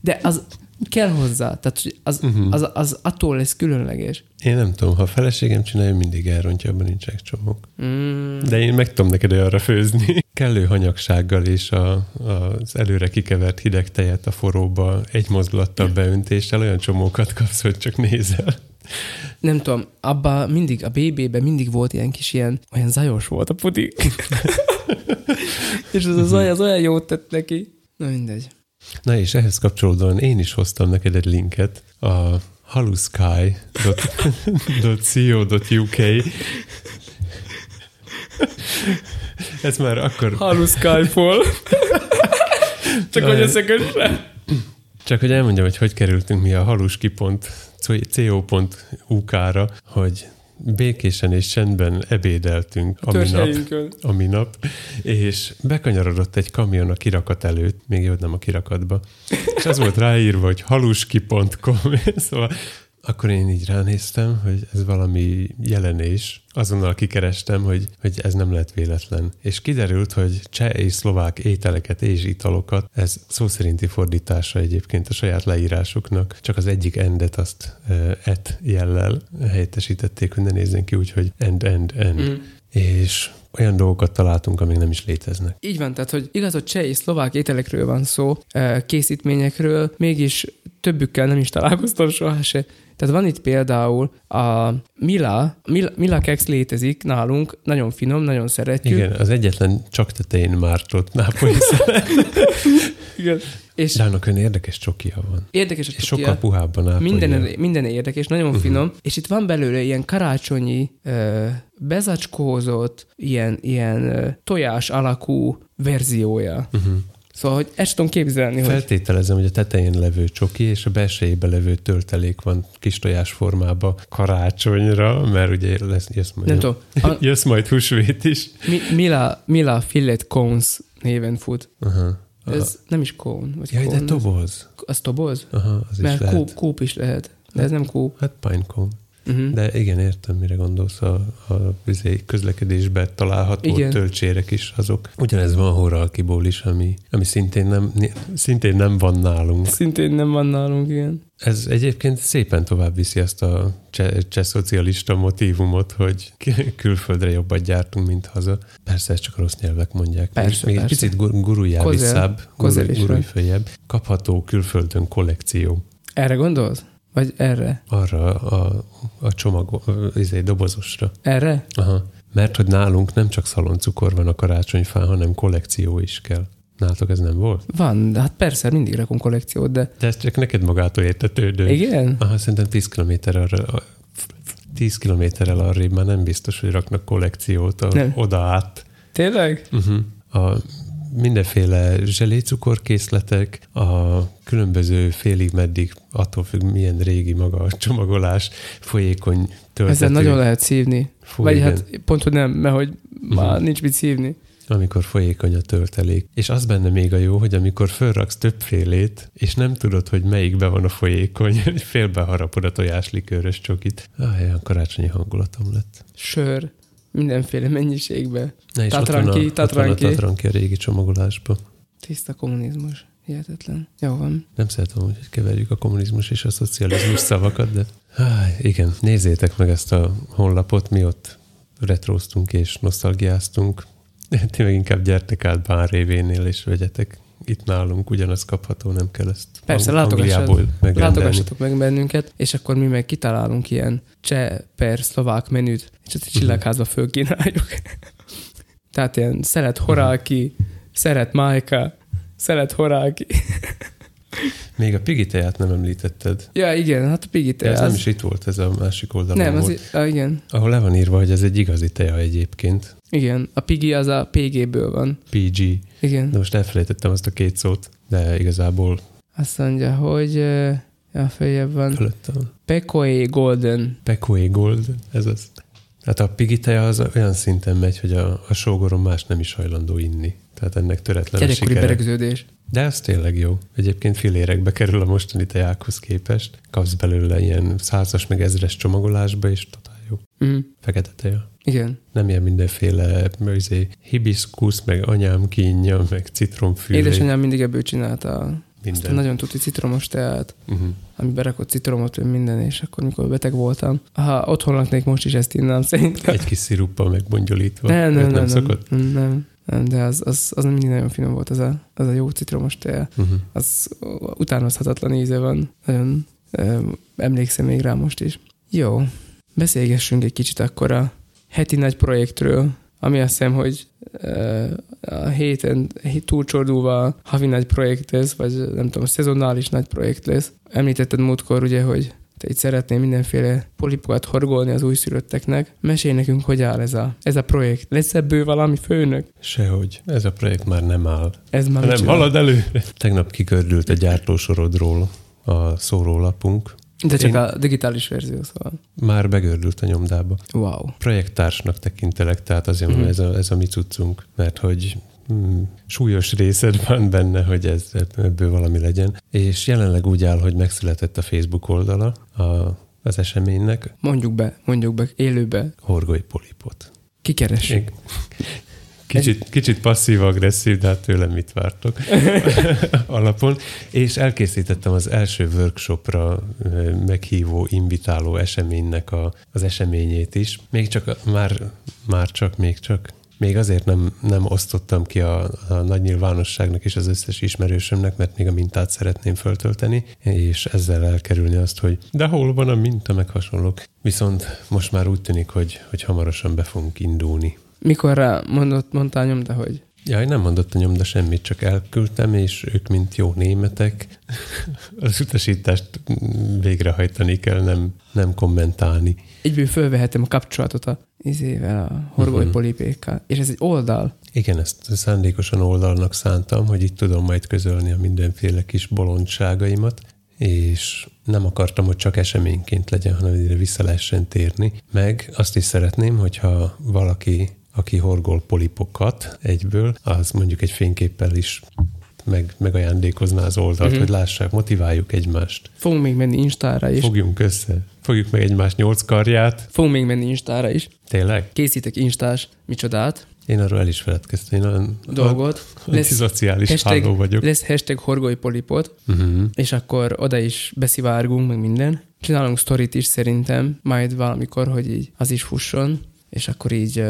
De az kell hozzá, tehát az, Mhm. az, az attól lesz különleges. Én nem tudom, ha a feleségem csinálja, mindig elrontja, abban nincsenek csomók. Mm. De én meg tudom neked arra főzni. Kellő hanyagsággal és a, az előre kikevert hideg tejet a forróba egy mozdulattal beöntéssel olyan csomókat kapsz, hogy csak nézel. Nem tudom, abba mindig, a BB-ben mindig volt ilyen kis ilyen, olyan zajos volt a puding. és az a zaj, az olyan jót tett neki. Na mindegy. Na és ehhez kapcsolódóan én is hoztam neked egy linket a halusky.co.uk Ez már akkor, Halu Skyfall. Csak Na, hogy összekösse. csak hogy elmondjam, hogy hogy kerültünk mi a haluski.co.uk-ra, hogy békésen és csendben ebédeltünk a minap. Törzshelyünkön. a minap, és bekanyarodott egy kamion a kirakat előtt, még jó, nem a kirakatba, és az volt ráírva, hogy haluski.com, szóval akkor én így ránéztem, hogy ez valami jelenés. Azonnal kikerestem, hogy, hogy ez nem lehet véletlen. És kiderült, hogy cseh és szlovák ételeket és italokat, ez szó szerinti fordítása egyébként a saját leírásuknak. Csak az egyik endet azt uh, et jellel helyettesítették, hogy ne nézzen ki úgy, hogy end, end, end. Mm. És olyan dolgokat találtunk, amik nem is léteznek. Így van, tehát, hogy igaz, hogy cseh és szlovák ételekről van szó, készítményekről, mégis többükkel nem is találkoztam soha se. Tehát van itt például a Mila, Mila, Mila Kex létezik nálunk, nagyon finom, nagyon szeretjük. Igen, az egyetlen csak tetején mártott nápolyi. Igen. És De annak olyan érdekes csokia van. érdekes a És csokia. sokkal puhább a nápolyi. Minden, minden érdekes, nagyon uh-huh. finom, és itt van belőle ilyen karácsonyi, ö, bezacskózott, ilyen, ilyen ö, tojás alakú verziója. Uh-huh. Szóval, hogy ezt tudom képzelni, hogy Feltételezem, hogy a tetején levő csoki és a belsejében levő töltelék van kis tojás formába karácsonyra, mert ugye lesz, jössz majd, nem tudom, a, jössz majd húsvét is. Mi, Mila, Mila Fillet Cones néven fut. Aha. Ez nem is cone, vagy Jaj, de cone, az, toboz. az toboz? Aha, az is Mert lehet. kúp, kúp is lehet. De ez nem kúp. Hát pinecone. Uh-huh. De igen, értem, mire gondolsz. A, a izé, közlekedésben található Igen. töltsérek is azok. Ugyanez van Horalkiból is, ami, ami szintén, nem, szintén nem van nálunk. Szintén nem van nálunk, igen. Ez egyébként szépen tovább viszi azt a cseh, cseh szocialista motívumot, hogy külföldre jobbat gyártunk, mint haza. Persze, ezt csak a rossz nyelvek mondják. Persze, Még egy persze. picit gur- guruljál visszább, gurulj, följebb. Kapható külföldön kollekció. Erre gondolsz? Vagy erre? Arra a, a csomag, izé, dobozosra. Erre? Aha. Mert hogy nálunk nem csak szaloncukor van a karácsonyfán, hanem kollekció is kell. Nálatok ez nem volt? Van, de hát persze, mindig rakunk kollekciót, de... De ez csak neked magától értetődő. Igen? Aha, szerintem 10 kilométer arra, 10 kilométerrel arrébb már nem biztos, hogy raknak kollekciót a, Nem. oda át. Tényleg? Uh-huh. A mindenféle zselécukorkészletek, a különböző félig meddig, attól függ milyen régi maga a csomagolás, folyékony töltető. Ezzel nagyon lehet szívni. Fú, Vagy igen. hát pont, hogy nem, mert hogy már Mhm. nincs mit szívni. amikor folyékony a töltelék. És az benne még a jó, hogy amikor fölraksz többfélét, és nem tudod, hogy melyikben van a folyékony, hogy félbe harapod a tojáslikőrös csokit. Ah, olyan karácsonyi hangulatom lett. Sör, mindenféle mennyiségbe. Na és Tatranki, ott van a, ott van a tatranki. tatranki a régi csomagolásba. Tiszta kommunizmus. Hihetetlen. Jó van. Nem szeretem, hogy keverjük a kommunizmus és a szocializmus szavakat, de Háj, igen, nézzétek meg ezt a honlapot, mi ott retróztunk és nosztalgiáztunk. Ti meg inkább gyertek át Bán révénél és vegyetek itt nálunk, ugyanaz kapható, nem kell ezt Persze, látogassatok, látogassatok meg bennünket, és akkor mi meg kitalálunk ilyen cseh per szlovák menüt, és ezt a csillagházba fölkínáljuk. Tehát ilyen szeret horálki, szeret májka, szeret horálki. Még a pigi teját nem említetted. Ja, igen, hát a pigi De ez tea, nem az, is itt volt, ez a másik oldalon nem, az, volt. ah, igen, Ahol le van írva, hogy ez egy igazi teja egyébként. igen, a pigi az a PG-ből van. PG. Igen, De most elfelejtettem azt a két szót, de igazából azt mondja, hogy ö, ja, följebb van. fölötte van. Pekoe Golden. Pekoe Gold, ez az. Hát a pigi teja az olyan szinten megy, hogy a, a sógorom más nem is hajlandó inni. Tehát ennek töretlen Gyerekkori sikere. beregződés. De ez tényleg jó. Egyébként filérekbe kerül a mostani tejákhoz képest. Kapsz belőle ilyen százas meg ezres csomagolásba, és totál jó. Mhm. Fekete teja. Igen. Nem ilyen mindenféle izé, hibiszkusz, meg anyám kínja, meg citromfűlé. Édesanyám mindig ebből csinálta minden. nagyon tuti citromos teát, Uh-huh. ami berakott citromot, meg minden, és akkor, mikor beteg voltam, ha otthon laknék, most is ezt innám szerintem. Egy kis sziruppal megbongyolítva. Nem, nem, nem, nem, szokott? nem, nem, nem, de az, az, az mindig nagyon finom volt, az a, az a jó citromos tea. Uh-huh. Az utánozhatatlan íze van. Nagyon ö, emlékszem még rá most is. Jó, beszélgessünk egy kicsit akkor a heti nagy projektről, ami azt hiszem, hogy a héten hét túlcsordulva havi nagy projekt lesz, vagy nem tudom, szezonális nagy projekt lesz. Említetted múltkor ugye, hogy te itt szeretnél mindenféle polipokat horgolni az újszülötteknek. Mesélj nekünk, hogy áll ez a, ez a projekt. Lesz ebből valami főnök? Sehogy. Ez a projekt már nem áll. Ez már Nem halad előre. Tegnap kikördült a gyártósorodról a szórólapunk. De csak Én- a digitális verzió, szóval. Már begördült a nyomdába. Wow. Projekttársnak tekintelek, tehát azért mm. ez, a, ez a mi cuccunk, mert hogy mm, súlyos részed van benne, hogy ez, ebből valami legyen. És jelenleg úgy áll, hogy megszületett a Facebook oldala a, az eseménynek, Mondjuk be, mondjuk be, élőbe. horgoly polipot. Kikeressük. Kicsit, kicsit passzív-agresszív, de hát tőlem mit vártok alapon. És elkészítettem az első workshopra meghívó, invitáló eseménynek a, az eseményét is. Még csak, már, már csak, még csak. Még azért nem, nem osztottam ki a, a nagy nyilvánosságnak és az összes ismerősömnek, mert még a mintát szeretném föltölteni, és ezzel elkerülni azt, hogy de hol van a minta, meg hasonlók. Viszont most már úgy tűnik, hogy, hogy hamarosan be fogunk indulni. Mikor rá mondott, mondtál nyomda, hogy Jaj, nem mondott a nyomda semmit, csak elküldtem, és ők, mint jó németek, az utasítást végrehajtani kell, nem, nem kommentálni. egyből fölvehetem a kapcsolatot a izével, a horgoly Mhm. polipékkal. És ez egy oldal. Igen, ezt szándékosan oldalnak szántam, hogy itt tudom majd közölni a mindenféle kis bolondságaimat, és nem akartam, hogy csak eseményként legyen, hanem ide vissza lehessen térni. Meg azt is szeretném, hogyha valaki, aki horgol polipokat egyből, az mondjuk egy fényképpel is meg, megajándékozná az oldalt, Mhm. uh-huh. hogy lássák, motiváljuk egymást. Fogunk még menni Instára is. Fogjunk össze. fogjuk meg egymás nyolc karját. Fogunk még menni Instára is. Tényleg? Készítek Instás micsodát, Én arról el is feledkeztem. Én olyan dolgot. antiszociális háló vagyok. lesz hashtag horgoly polipot, Uh-huh. és akkor oda is beszivárgunk, meg minden. Csinálunk sztorit is szerintem, majd valamikor, hogy így az is fusson, és akkor így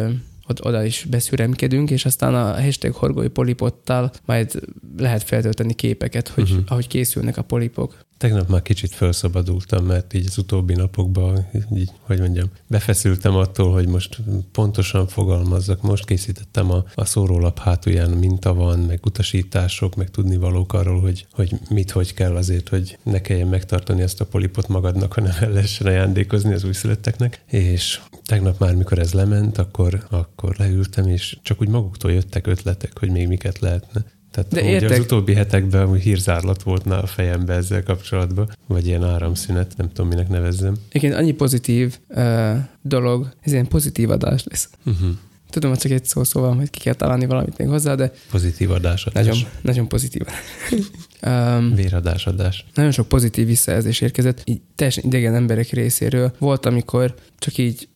od- oda is beszüremkedünk, és aztán a hashtag horgoly polipottal majd lehet feltölteni képeket, hogy uh-huh. ahogy készülnek a polipok. Tegnap már kicsit felszabadultam, mert így az utóbbi napokban, így, hogy mondjam, befeszültem attól, hogy most pontosan fogalmazzak. Most készítettem a, a szórólap hátulján minta van, meg utasítások, meg tudni valók arról, hogy, hogy mit, hogy kell azért, hogy ne kelljen megtartani ezt a polipot magadnak, hanem el lehessen ajándékozni az újszülötteknek. És tegnap már, mikor ez lement, akkor, akkor leültem, és csak úgy maguktól jöttek ötletek, hogy még miket lehetne. Tehát De ugye az értek. utóbbi hetekben úgy hírzárlat volt a fejembe ezzel kapcsolatban, vagy ilyen áramszünet, nem tudom, minek nevezzem. Igen, annyi pozitív uh, dolog, ez ilyen pozitív adás lesz. Uh-huh. Tudom, hogy csak egy szó szóval, hogy ki kell találni valamit még hozzá, de Pozitív adás, nagyon, nagyon pozitív. um, Véradás, adás. nagyon sok pozitív visszajelzés érkezett, így teljesen idegen emberek részéről. Volt, amikor csak így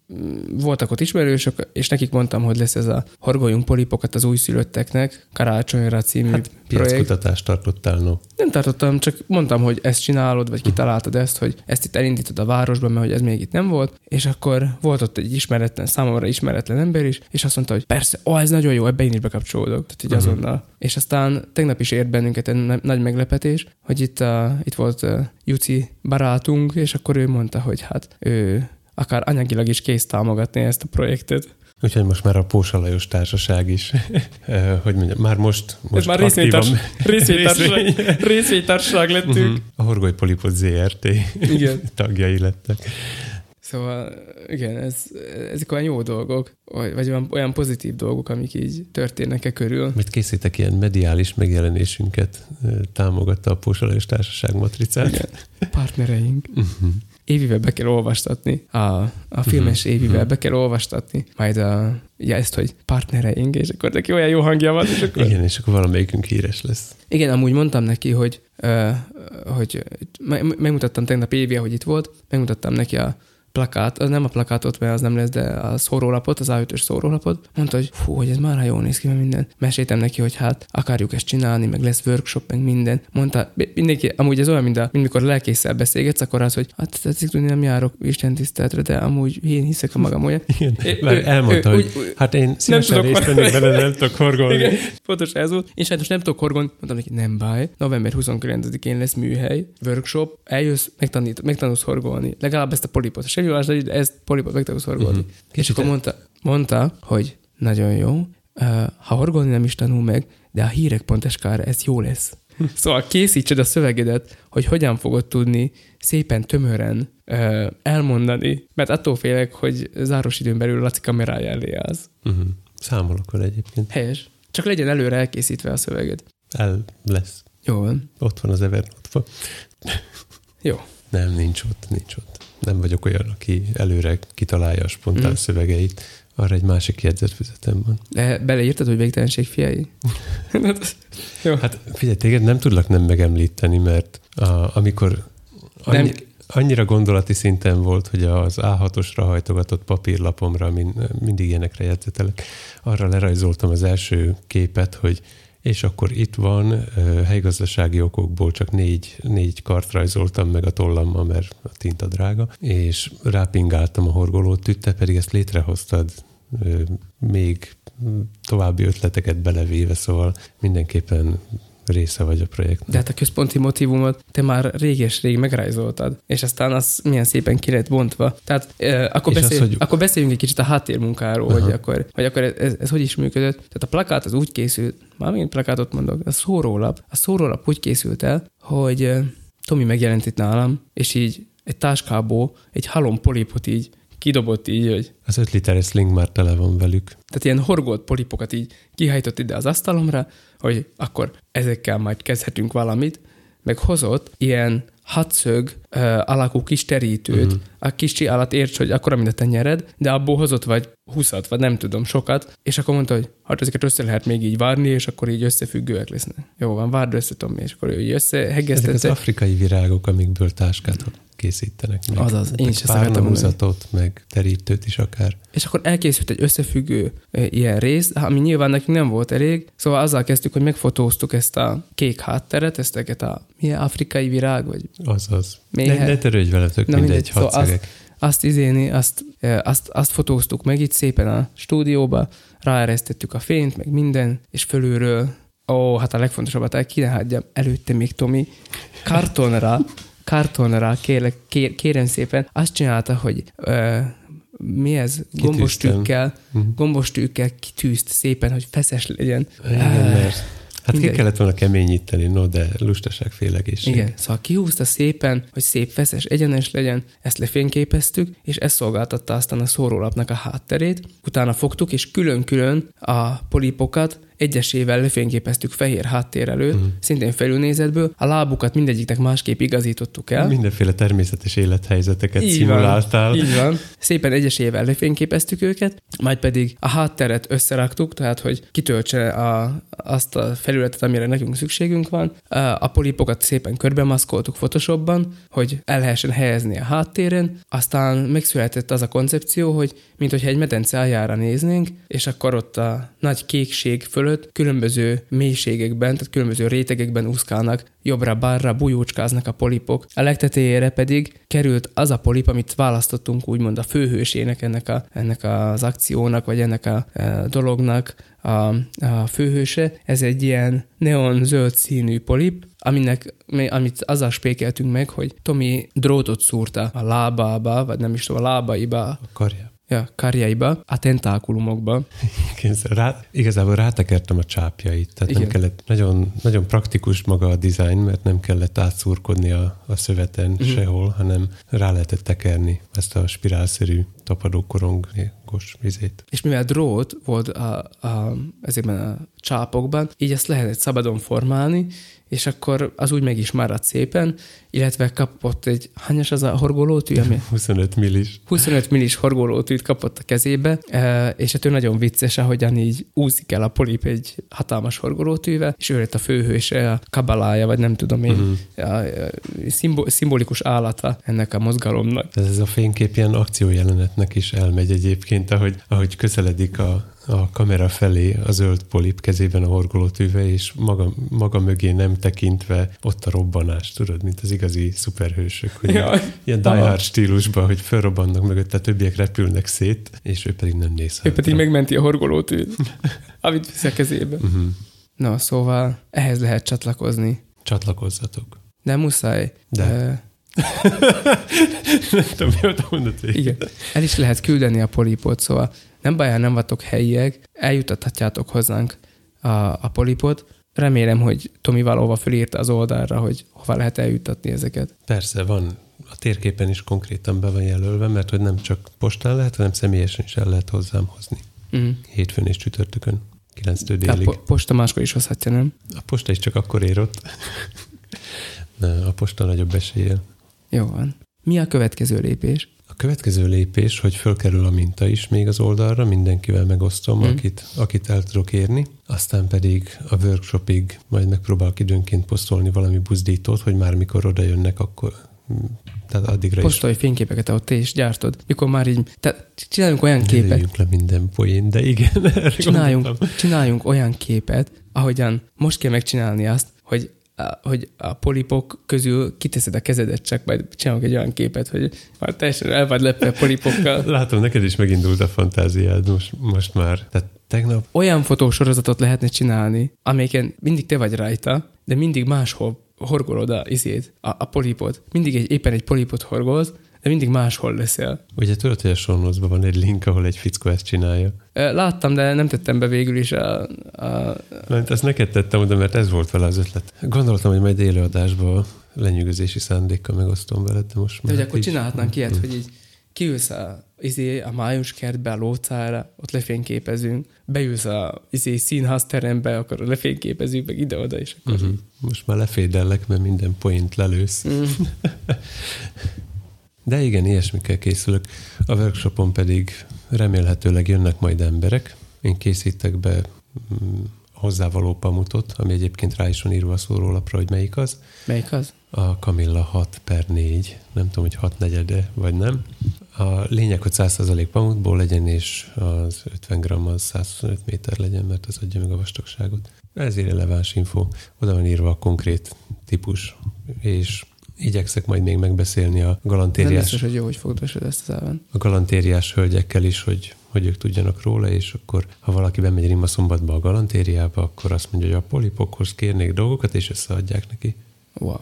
voltak ott ismerősök, és nekik mondtam, hogy lesz ez a Horgoljunk polipokat az újszülötteknek, Karácsonyra című Hát, projekt. piackutatást tartottál, no. Nem tartottam, csak mondtam, hogy ezt csinálod, vagy kitaláltad ezt, hogy ezt itt elindítod a városba, mert hogy ez még itt nem volt, és akkor volt ott egy ismeretlen, számomra ismeretlen ember is, és azt mondta, hogy persze, ó, ez nagyon jó, ebbe én is bekapcsolódok, tehát így Mhm. azonnal. És aztán tegnap is ért bennünket egy nagy meglepetés, hogy itt, uh, itt volt uh, Juci barátunk, és akkor ő mondta, hogy hát ő akár anyagilag is kész támogatni ezt a projektet. Úgyhogy most már a Pósa Lajos társaság is, hogy mondjam, már most, most Ez már részvénytárs- részvénytársaság, részvénytársaság lettünk. Mhm. A Horgoly Polipot ZRT Igen. tagjai lettek. Szóval igen, ez, ezek olyan jó dolgok, vagy olyan, olyan pozitív dolgok, amik így történnek-e körül. Mit készítek ilyen mediális megjelenésünket, támogatta a Pósa Lajos társaság matricát. Igen. Partnereink. Uh-huh. Évivel be kell olvastatni, a, a filmes Mhm. évivel Mhm. be kell olvastatni, majd a, ja, ezt, hogy partnereink, és akkor neki olyan jó hangja van, és akkor... Igen, és akkor valamelyikünk híres lesz. Igen, amúgy mondtam neki, hogy, ö, hogy me- megmutattam tegnap Évi, hogy itt volt, megmutattam neki a plakát, az nem a plakátot, mert az nem lesz, de a szórólapot, az A5-ös szórólapot. Mondta, hogy fú, hogy ez már jól néz ki, meg minden. Meséltem neki, hogy hát akarjuk ezt csinálni, meg lesz workshop, meg minden. Mondta, mindenki, amúgy ez olyan, mint, a, mint mikor lelkészsel beszélgetsz, akkor az, hogy hát tetszik tudni, nem járok Isten tiszteletre, de amúgy én hiszek a magam olyan. Igen, mert ő- elmondta, ő- hogy úgy- hát én szívesen részt már- vennék bele, nem tudok horgolni. Igen, pontos ez volt. Én sajnos nem tudok horgolni, mondtam neki, nem baj. November 29-én lesz műhely, workshop, eljössz, megtanít, megtanulsz horgolni. Legalább ezt a polipot. Semmi más, de ezt polipot megtanulsz horgolni. Mhm. És akkor mondta, mondta, hogy nagyon jó, ha horgolni nem is tanul meg, de a hírek ponteskára ez jó lesz. Szóval készítsed a szövegedet, hogy hogyan fogod tudni szépen, tömören uh, elmondani, mert attól félek, hogy záros időn belül Laci kamerája elé állsz. Uh-huh. Számolok vele egyébként. Helyes. Csak legyen előre elkészítve a szöveged. El lesz. Jó van. Ott van az Evernote-ban. Jó. Nem, nincs ott, nincs ott. Nem vagyok olyan, aki előre kitalálja a spontán mm. szövegeit. Arra egy másik jegyzetfüzetem van. Le, beleírtad, hogy végtelenség fiai? Jó. Hát figyelj, téged nem tudlak nem megemlíteni, mert a, amikor annyi, Nem. annyira gondolati szinten volt, hogy az A6-osra hajtogatott papírlapomra min, mindig ilyenekre jegyzetelek, arra lerajzoltam az első képet, hogy és akkor itt van, helygazdasági okokból csak négy, négy kart rajzoltam meg a tollammal, mert a tinta drága, és rápingáltam a horgolót, te pedig ezt létrehoztad még további ötleteket belevéve, szóval mindenképpen része vagy a projektnek. De hát a központi motivumot te már réges-rég megrajzoltad, és aztán az milyen szépen ki lett bontva. Tehát euh, akkor, És az, hogy- akkor beszéljünk egy kicsit a háttérmunkáról, Aha. hogy akkor, hogy akkor ez, ez, ez, hogy is működött. Tehát a plakát az úgy készült, már megint plakátot mondok, a szórólap, a szórólap úgy készült el, hogy Tomi megjelent itt nálam, és így egy táskából egy halom polipot így kidobott így, hogy Az öt literes sling már tele van velük. Tehát ilyen horgolt polipokat így kihajtott ide az asztalomra, hogy akkor ezekkel majd kezdhetünk valamit, meg hozott ilyen hatszög uh, alakú kis terítőt, uh-huh. a kicsi alatt érts, hogy akkora, mint a tenyered, de abból hozott vagy húszat, vagy nem tudom, sokat, és akkor mondta, hogy hát ezeket össze lehet még így várni, és akkor így összefüggőek lesznek. Jó van, várd össze, Tomi, és akkor ő így Ezek az afrikai virágok, amikből táskát készítenek. Meg, Azaz, én meg is párnahúzatot, meg terítőt is akár. És akkor elkészült egy összefüggő e, ilyen rész, ami nyilván nekünk nem volt elég, szóval azzal kezdtük, hogy megfotóztuk ezt a kék hátteret, ezt a milyen afrikai virág, vagy Azaz. Méhe. Ne, ne törődj vele, tök Na mindegy, mindegy, szóval hadszegek. azt izéni, azt, azt, azt fotóztuk meg itt szépen a stúdióba, ráeresztettük a fényt, meg minden, és fölülről, ó, hát a legfontosabbat el kéne hagyjam, előtte még Tomi, kartonra, kartonra, kérlek, kér, kérem szépen, azt csinálta, hogy ö, mi ez? Gombostűkkel, Mhm. gombostűkkel kitűzt szépen, hogy feszes legyen. Igen, mert hát ki mindegy. kellett volna keményíteni, no, de lustaság félegészség. Igen, szóval kihúzta szépen, hogy szép, feszes, egyenes legyen, ezt lefényképeztük, és ez szolgáltatta aztán a szórólapnak a hátterét. Utána fogtuk, és külön-külön a polipokat egyesével lefényképeztük fehér háttér előtt, mm. szintén felülnézetből. A lábukat mindegyiknek másképp igazítottuk el. Mindenféle természetes élethelyzeteket Így szimuláltál. Van, így van. Szépen egyesével lefényképeztük őket, majd pedig a hátteret összeraktuk, tehát hogy kitöltse a, azt a felületet, amire nekünk szükségünk van. A polipokat szépen körbemaszkoltuk Photoshopban, hogy el lehessen helyezni a háttéren. Aztán megszületett az a koncepció, hogy mint hogyha egy medence aljára néznénk, és akkor ott a nagy kékség fölött különböző mélységekben, tehát különböző rétegekben úszkálnak, jobbra-balra bujócskáznak a polipok. A legtetejére pedig került az a polip, amit választottunk úgymond a főhősének ennek, a, ennek az akciónak, vagy ennek a, e, dolognak a, a főhőse. Ez egy ilyen neon zöld színű polip, aminek, amit azzal spékeltünk meg, hogy Tomi drótot szúrta a lábába, vagy nem is tudom, a lábaiba, A karja. Ja, karjaiba, a tentákulumokba. Igen, Rá, igazából rátekertem a csápjait, tehát Igen. nem kellett, nagyon, nagyon praktikus maga a dizájn, mert nem kellett átszúrkodni a, a szöveten uh-huh. sehol, hanem rá lehetett tekerni ezt a spirálszerű tapadókorongos vizét. És mivel drót volt a, a, ezekben a csápokban, így ezt lehetett szabadon formálni, és akkor az úgy meg is maradt szépen, illetve kapott egy, hányas az a horgolótű, ami 25 millis. 25 millis horgolótűt kapott a kezébe, e, és hát ő nagyon vicces, ahogyan így úszik el a polip egy hatalmas horgolótűvel, és ő lett a főhőse, a kabalája, vagy nem tudom én, Mhm. uh-huh. a, a szimbo- szimbolikus állata ennek a mozgalomnak. Ez, ez a fénykép ilyen akciójelenetnek is elmegy egyébként, ahogy, ahogy közeledik a, a kamera felé a zöld polip kezében a horgolótűve, és maga, maga mögé nem tekintve ott a robbanás, tudod, mint az igazi szuperhősök, hogy Jaj. ilyen, Die Hard stílusban, hogy felrobbannak mögött, a többiek repülnek szét, és ő pedig nem néz Ő pedig megmenti a horgolótűt, amit visz a kezébe. Uh-huh. Na, szóval ehhez lehet csatlakozni. Csatlakozzatok. De muszáj. De. E, nem tudom, mi volt a mondat igen. El is lehet küldeni a polipot, szóval nem baj, ha nem vagytok helyiek, eljutathatjátok hozzánk a, a polipot. Remélem, hogy Tomi valahova fölírta az oldalra, hogy hova lehet eljuttatni ezeket. Persze, van. A térképen is konkrétan be van jelölve, mert hogy nem csak postán lehet, hanem személyesen is el lehet hozzám hozni. Mm. Hétfőn és csütörtökön, 9 A délig. po- posta máskor is hozhatja, nem? A posta is csak akkor ér ott. Ne, a posta nagyobb eséllyel. Jó van. Mi a következő lépés? A következő lépés, hogy fölkerül a minta is még az oldalra, mindenkivel megosztom, Mm. mm. akit, akit el tudok érni. Aztán pedig a workshopig majd megpróbálok időnként posztolni valami buzdítót, hogy már mikor oda jönnek, akkor mm, tehát addigra Postolj fényképeket, ahol te is gyártod. Mikor már így, tehát csináljunk olyan is képet, le minden poén, de igen, csináljunk, gondoltam. csináljunk olyan képet, ahogyan most kell megcsinálni azt, hogy hogy a polipok közül kiteszed a kezedet, csak majd csinálunk egy olyan képet, hogy már teljesen el vagy lepve polipokkal. Látom, neked is megindult a fantáziád most, most már. Tehát tegnap Olyan fotósorozatot lehetne csinálni, amelyiken mindig te vagy rajta, de mindig máshol horgolod a izét, a, a polipot. Mindig egy, éppen egy polipot horgolsz, de mindig máshol leszel. Ugye tudod, hogy a show van egy link, ahol egy fickó ezt csinálja. Láttam, de nem tettem be végül is a, a Mert ezt neked tettem oda, mert ez volt vele az ötlet. Gondoltam, hogy majd élőadásban lenyűgözési szándékkal megosztom veled, de most De már hogy akkor így- csinálhatnánk ilyet, hogy így kiülsz a, izé, a május kertbe, a lócára, ott lefényképezünk, beülsz a izé, színházterembe, akkor lefényképezünk, meg ide-oda, és akkor... Uh-huh. Most már lefédellek, mert minden point lelősz. Mm. De igen, ilyesmikkel készülök. A workshopon pedig remélhetőleg jönnek majd emberek. Én készítek be mm, hozzávaló pamutot, ami egyébként rá is van írva a szórólapra, hogy melyik az. Melyik az? A Camilla 6 per 4, nem tudom, hogy 6 negyede vagy nem. A lényeg, hogy 100% pamutból legyen, és az 50 g az 125 méter legyen, mert az adja meg a vastagságot. Ez releváns info. Oda van írva a konkrét típus, és igyekszek majd még megbeszélni a Nem galantériás, biztos, hogy jó, hogy fogdosod ezt az elven. a galantériás hölgyekkel is, hogy, hogy ők tudjanak róla, és akkor ha valaki bemegy Rima szombatba a galantériába, akkor azt mondja, hogy a polipokhoz kérnék dolgokat, és összeadják neki. Wow.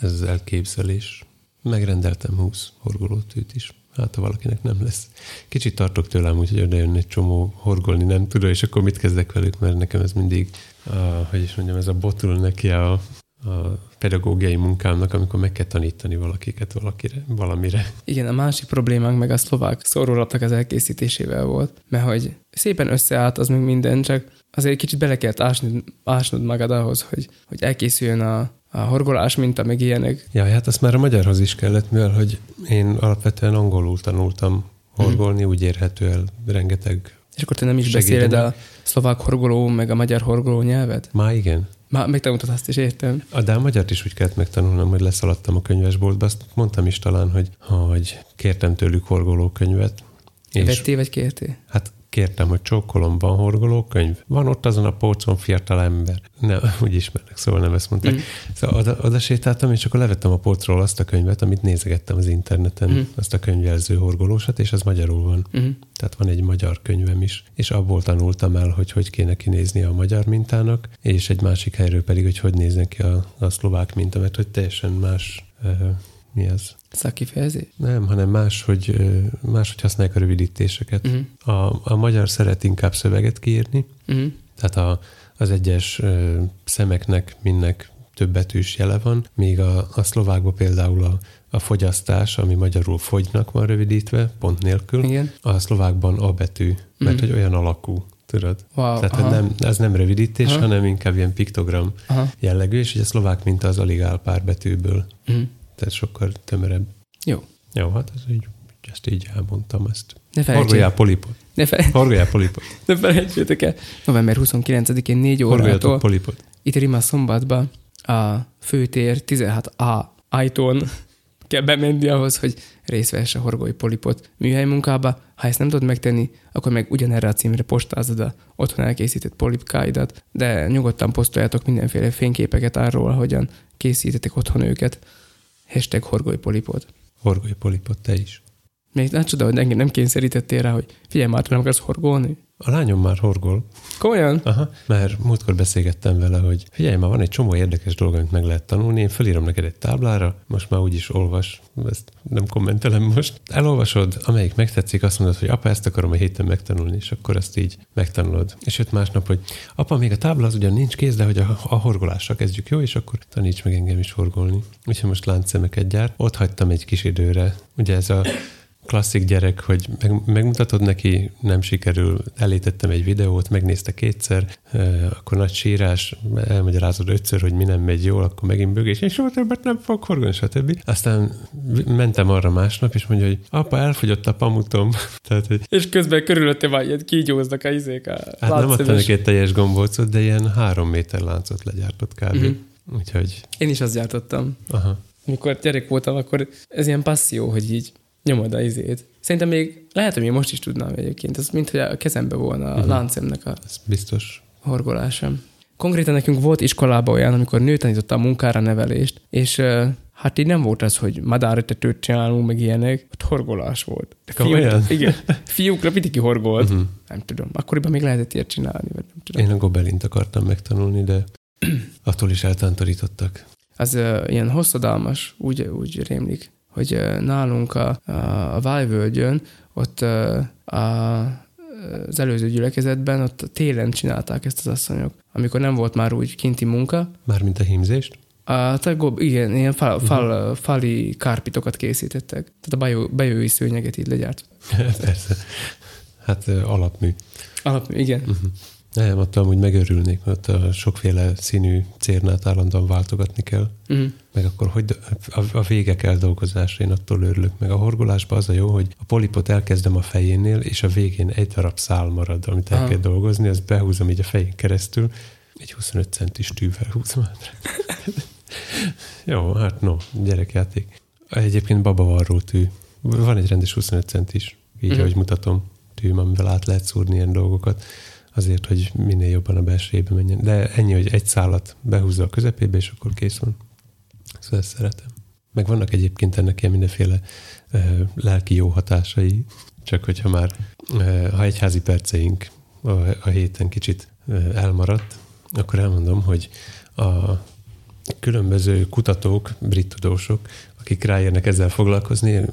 Ez az elképzelés. Megrendeltem 20 horgolótűt is. Hát, ha valakinek nem lesz. Kicsit tartok tőlem, úgyhogy oda jön egy csomó horgolni nem tudom, és akkor mit kezdek velük, mert nekem ez mindig, a, hogy is mondjam, ez a botul neki a, a pedagógiai munkámnak, amikor meg kell tanítani valakiket valakire, valamire. Igen, a másik problémánk meg a szlovák szórólapnak az elkészítésével volt, mert hogy szépen összeállt az még minden, csak azért kicsit bele kellett ásnod, ásnod magad ahhoz, hogy, hogy elkészüljön a, a horgolás minta, meg ilyenek. Ja, hát azt már a magyarhoz is kellett, mivel hogy én alapvetően angolul tanultam horgolni, úgy érhető el rengeteg. És akkor te nem is Segítenek. beszéled a szlovák horgoló, meg a magyar horgoló nyelvet? Már igen. Már megtanultad azt is, értem. A de a magyart is úgy kellett megtanulnom, hogy leszaladtam a könyvesboltba. Azt mondtam is talán, hogy, hogy kértem tőlük horgolókönyvet. És Vettél vagy kértél? hát kértem, hogy csókolom, van horgolókönyv? Van ott azon a polcon fiatal ember. Nem, úgy ismernek, szóval nem ezt mondták. Mm. Mm. Szóval oda, oda sétáltam, és akkor levettem a polcról azt a könyvet, amit nézegettem az interneten, Mm. mm. azt a könyvjelző horgolósat, és az magyarul van. Uh-huh. Tehát van egy magyar könyvem is, és abból tanultam el, hogy hogy kéne kinézni a magyar mintának, és egy másik helyről pedig, hogy hogy néznek ki a, a szlovák minta, mert hogy teljesen más, mi az? Szakkifejezés? Nem, hanem más, hogy ö, más, hogy használják a rövidítéseket. Uh-huh. A, a magyar szeret inkább szöveget kiírni, Uh-huh. tehát a, az egyes ö, szemeknek mindnek több betűs jele van, míg a, a szlovákban például a, a fogyasztás, ami magyarul fogynak van rövidítve, pont nélkül, Igen. a szlovákban a betű, mert Mhm. hogy olyan alakú, tudod? Wow. Tehát nem, ez nem rövidítés, Aha. hanem inkább ilyen piktogram Aha. jellegű, és ugye a szlovák minta az alig áll pár betűből, Uh-huh. Tehát sokkal tömörebb. Jó. Jó, hát ez így, ezt így elmondtam ezt. Ne Horgoljál felejtsétek, polipot. ne, fe, Horgoljál polipot. ne felejtsétek el. November 29-én 4 Horgoljatok órától polipot. itt Rima szombatba a főtér 16A ajtón kell bemenni ahhoz, hogy részt vehesse a horgói polipot műhely munkába. Ha ezt nem tudod megtenni, akkor meg ugyanerre a címre postázod a otthon elkészített polipkáidat, de nyugodtan posztoljátok mindenféle fényképeket arról, hogyan készítetek otthon őket. Hashtag. Horgolj polipot te is. Még nem csoda, hogy engem nem kényszerítettél rá, hogy figyelj már, te nem akarsz horgolni? A lányom már horgol. Komolyan? Aha, mert múltkor beszélgettem vele, hogy figyelj, már van egy csomó érdekes dolog, amit meg lehet tanulni, én felírom neked egy táblára, most már úgyis olvas, ezt nem kommentelem most. Elolvasod, amelyik megtetszik, azt mondod, hogy apa, ezt akarom a héten megtanulni, és akkor ezt így megtanulod. És jött másnap, hogy apa, még a tábla az ugyan nincs kész, de hogy a, a horgolással kezdjük, jó, és akkor taníts meg engem is horgolni. Úgyhogy most láncszemeket gyárt. Ott hagytam egy kis időre. Ugye ez a klasszik gyerek, hogy meg, megmutatod neki, nem sikerül, elétettem egy videót, megnézte kétszer, akkor nagy sírás, elmagyarázod ötször, hogy mi nem megy jól, akkor megint bőgés, és soha többet nem fog horgolni, stb. Aztán mentem arra másnap, és mondja, hogy apa, elfogyott a pamutom. Tehát, hogy És közben körülötte már ilyen kígyóznak a izék a hát nem adtam neki egy teljes gombócot, de ilyen három méter láncot legyártott kb. Mhm. Úgyhogy, Én is azt gyártottam. aha. Amikor gyerek voltam, akkor ez ilyen passzió, hogy így nyomod a izét. Szerintem még lehet, hogy még most is tudnám egyébként. Ez mint hogy a kezembe volna a Mhm. láncemnek a Ez biztos. horgolása. Konkrétan nekünk volt iskolában olyan, amikor nő tanította a munkára nevelést, és hát így nem volt az, hogy madáretetőt csinálunk, meg ilyenek, ott horgolás volt. De Komolyan? igen, fiúkra pitiki horgolt. Uh-huh. Nem tudom. Akkoriban még lehetett ilyet csinálni, vagy nem tudom. Én a gobelint akartam megtanulni, de attól is eltántorítottak. az uh, ilyen hosszadalmas, úgy, úgy rémlik, hogy nálunk a, a, a Vájvölgyön, ott uh, a, az előző gyülekezetben, ott télen csinálták ezt az asszonyok, amikor nem volt már úgy kinti munka. Mármint a hímzést? A tagob, igen, ilyen fal, fal, uh-huh. fali kárpitokat készítettek. Tehát a bajó, bajói szőnyeget így legyárt. Persze. Hát alapmű. Alap, igen. Uh-huh. Nem, ott amúgy megörülnék, mert a sokféle színű cérnát állandóan váltogatni kell. Uh-huh. Meg akkor hogy a, a végek eldolgozása, én attól örülök. Meg a horgolásban az a jó, hogy a polipot elkezdem a fejénél, és a végén egy darab szál marad, amit el Aha. kell dolgozni, azt behúzom így a fején keresztül, Egy 25 centis tűvel húzom át. Jó, hát no, gyerekjáték. Egyébként babavarró tű. Van egy rendes 25 centis, így, Mhm. ahogy mutatom, tű, amivel át lehet szúrni ilyen dolgokat, azért, hogy minél jobban a belsejébe menjen. De ennyi, hogy egy szálat behúzza a közepébe, és akkor kész van. Szóval ezt szeretem. Meg vannak egyébként ennek ilyen mindenféle uh, lelki jó hatásai, csak hogyha már, uh, ha egyházi perceink a, a héten kicsit uh, elmaradt, akkor elmondom, hogy a különböző kutatók, brit tudósok, akik ráérnek ezzel foglalkozni,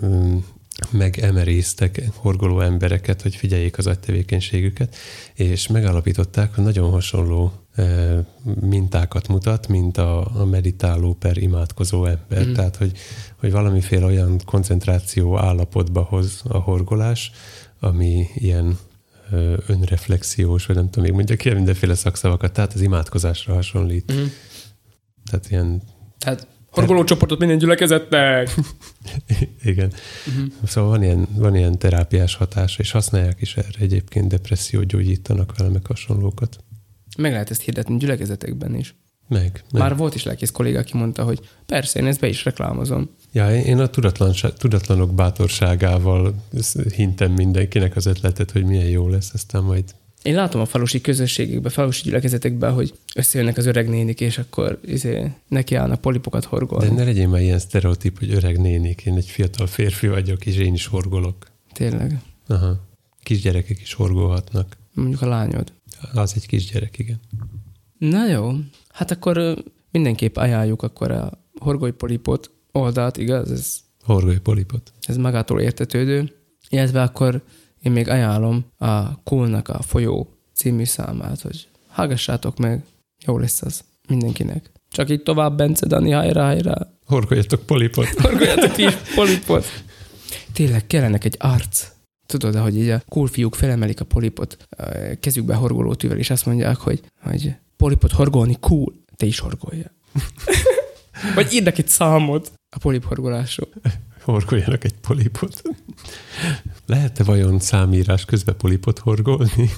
mm, megemeréztek horgoló embereket, hogy figyeljék az agytevékenységüket, és megállapították, hogy nagyon hasonló eh, mintákat mutat, mint a, a meditáló per imádkozó ember. Mm. Tehát, hogy, hogy valamiféle olyan koncentráció állapotba hoz a horgolás, ami ilyen ö, önreflexiós, vagy nem tudom, még mondjak ilyen mindenféle szakszavakat, tehát az imádkozásra hasonlít. Mhm. Tehát ilyen, Tehát horgolócsoportot minden gyülekezetnek. igen. Mhm. Szóval van ilyen, van ilyen terápiás hatása, és használják is erre egyébként depressziót gyógyítanak vele, meg hasonlókat. Meg lehet ezt hirdetni gyülekezetekben is. Meg, meg. Már volt is lelkész kolléga, aki mondta, hogy persze, én ezt be is reklámozom. Ja, én a tudatlanok bátorságával hintem mindenkinek az ötletet, hogy milyen jó lesz, aztán majd Én látom a falusi közösségekben, falusi gyülekezetekben, hogy összejönnek az öreg nénik, és akkor izé, nekiállnak polipokat De horgolni. ne legyen már ilyen sztereotíp, hogy öreg nénik, én egy fiatal férfi vagyok, és én is horgolok. Tényleg. Aha. Kisgyerekek is horgolhatnak. Mondjuk a lányod. Az egy kisgyerek, igen. Na jó, hát akkor mindenképp ajánljuk akkor a horgoly polipot oldalt, igaz? Ez, Horgolj polipot. ez magától értetődő. Illetve akkor én még ajánlom a Coolnak a folyó című számát, hogy hallgassátok meg, jó lesz az mindenkinek. Csak így tovább, Bence, Dani, hajrá, hajrá. Horgoljatok polipot. Horgoljatok is polipot. Tényleg kellenek egy arc. Tudod, hogy így a cool fiúk felemelik a polipot ö, kezükbe horgoló tűvel, és azt mondják, hogy, hogy polipot horgolni cool, te is horgolja. Vagy írnak egy számot a polip horgolásról. Horgoljanak egy polipot. Lehet-e vajon számírás közben polipot horgolni?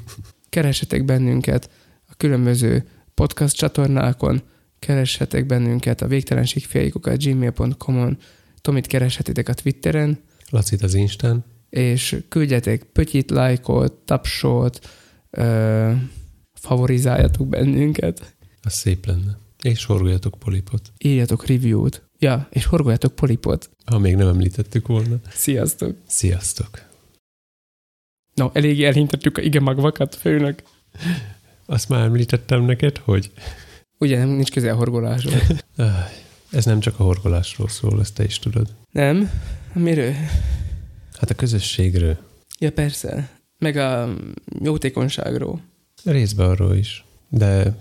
Keressetek bennünket a különböző podcast csatornákon, keressetek bennünket a végtelenségfiaikokat gmail.com-on, Tomit kereshetitek a Twitteren, Lacit az Instán. és küldjetek pötyit, lájkot, tapsot, ö, favorizáljatok bennünket, Az szép lenne. És horgoljatok polipot. írjatok review-t. Ja, és horgoljatok polipot. Ha még nem említettük volna. Sziasztok! Sziasztok! No, eléggé elhintettük a igen magvakat, főnök. Azt már említettem neked, hogy Ugye nem nincs közel horgolásról. ez nem csak a horgolásról szól, ezt te is tudod. Nem? Miről? Hát a közösségről. Ja, persze. Meg a jótékonyságról. Részben arról is. De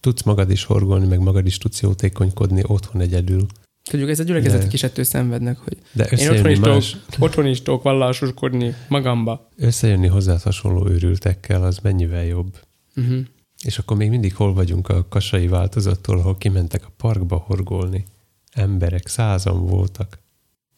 tudsz magad is horgolni, meg magad is tudsz jótékonykodni otthon egyedül. Tudjuk, ez a gyülekezetek is ettől szenvednek, hogy De én otthon is, tudok, más, otthon is tudok vallásoskodni magamba. összejönni hozzá hasonló őrültekkel, az mennyivel jobb. Uh-huh. És akkor még mindig hol vagyunk a kasai változattól, ahol kimentek a parkba horgolni. Emberek, százan voltak.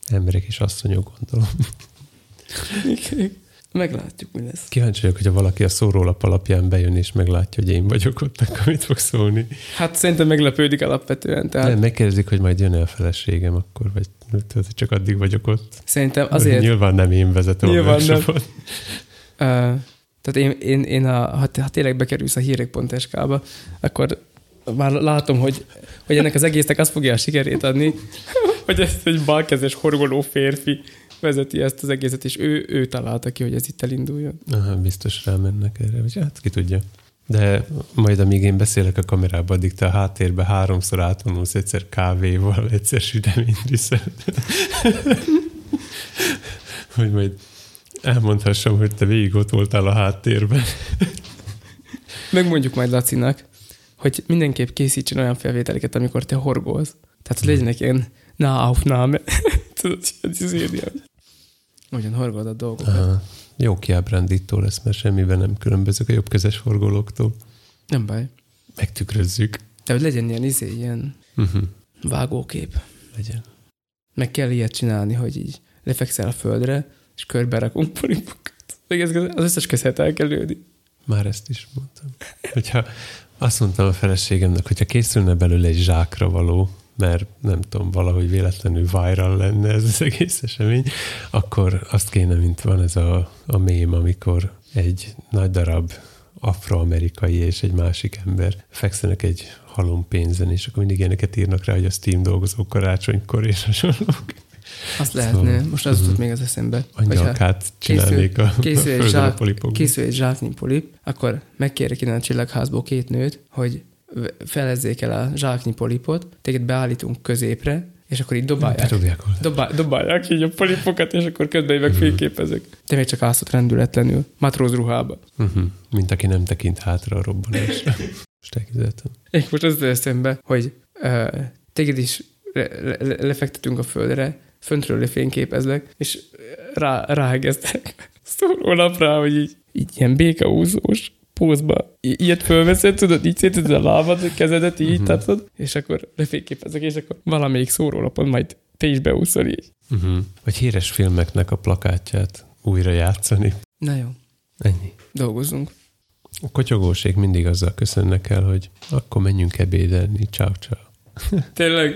Emberek és asszonyok, gondolom. Meglátjuk, mi lesz. Kíváncsi vagyok, hogyha valaki a szórólap alapján bejön és meglátja, hogy én vagyok ott, akkor mit fog szólni. Hát szerintem meglepődik alapvetően. Tehát Nem, megkérdezik, hogy majd jön-e a feleségem akkor, vagy tudod, hogy csak addig vagyok ott. szerintem azért... Nyilván nem én vezetem Nyilván a nem. Uh, tehát én, én, én a, ha, ha tényleg bekerülsz a hírek.sk-ba, akkor már látom, hogy, hogy ennek az egésznek azt fogja a sikerét adni, hogy ezt egy balkezes horgoló férfi vezeti ezt az egészet, és ő, ő találta ki, hogy ez itt elinduljon. Aha, biztos rámennek erre, vagy hát ki tudja. De majd amíg én beszélek a kamerába, addig te a háttérbe háromszor átvonulsz, egyszer kávéval, egyszer süteményt viszel. hogy majd elmondhassam, hogy te végig ott voltál a háttérben. Megmondjuk majd Lacinak, hogy mindenképp készítsen olyan felvételeket, amikor te horgolsz. Tehát, hogy legyenek ilyen Nahaufnahme. Tudod, hogy ez ilyen. Ugyan horgolod a dolgokat. Aha. Jó kiábrándító lesz, mert semmiben nem különbözök a jobbkezes horgolóktól. Nem baj. Megtükrözzük. De hogy legyen ilyen, izé, ilyen Uh-huh. vágókép. Legyen. Meg kell ilyet csinálni, hogy így lefekszel a földre, és körbe rakunk polipokat. Az összes közhet el kell lőni. Már ezt is mondtam. Hogyha Azt mondtam a feleségemnek, hogyha készülne belőle egy zsákra való, mert nem tudom, valahogy véletlenül viral lenne ez az egész esemény, akkor azt kéne, mint van ez a, a mém, amikor egy nagy darab afroamerikai és egy másik ember fekszenek egy halom pénzen, és akkor mindig ilyeneket írnak rá, hogy a Steam dolgozók karácsonykor és hasonlók. Azt lehetne. Szóval, Most az jutott uh-huh. még az eszembe. Angyalkát csinálnék készül, a, készül, a egy zsák, polipokban. készül egy zsáknyi polip, akkor megkérek innen a csillagházból két nőt, hogy felezzék el a zsáknyi polipot, téged beállítunk középre, és akkor így dobálják. Dobál, dobálják így a polipokat, és akkor közben meg uh-huh. fényképezek. Te még csak állsz rendületlenül, matróz ruhába. Uh-huh. Mint aki nem tekint hátra a robbanásra. most elképzeltem. Én most az eszembe, hogy uh, téged is le, le, lefektetünk a földre, föntről lefényképezlek, és rá, ráhegeztek napra, hogy így, így ilyen békaúzós pózba. I- ilyet fölveszed, tudod, így széteded a lábad, a kezedet, így uh-huh. tatod, és akkor lefényképezek, és akkor valamelyik szórólapon majd te is beúszol így. Uh-huh. Vagy híres filmeknek a plakátját újra játszani. Na jó. Ennyi. Dolgozunk. A kotyogóség mindig azzal köszönnek el, hogy akkor menjünk ebédelni, ciao ciao. Tényleg?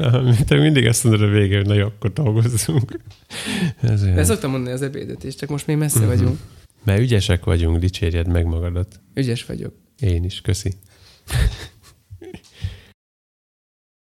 Te mindig azt mondod a végén, hogy na jó, akkor dolgozzunk. Ez olyan. Ezt szoktam mondani az ebédet is, csak most még messze uh-huh. vagyunk. Mert ügyesek vagyunk, dicsérjed meg magadat. Ügyes vagyok. Én is, köszi.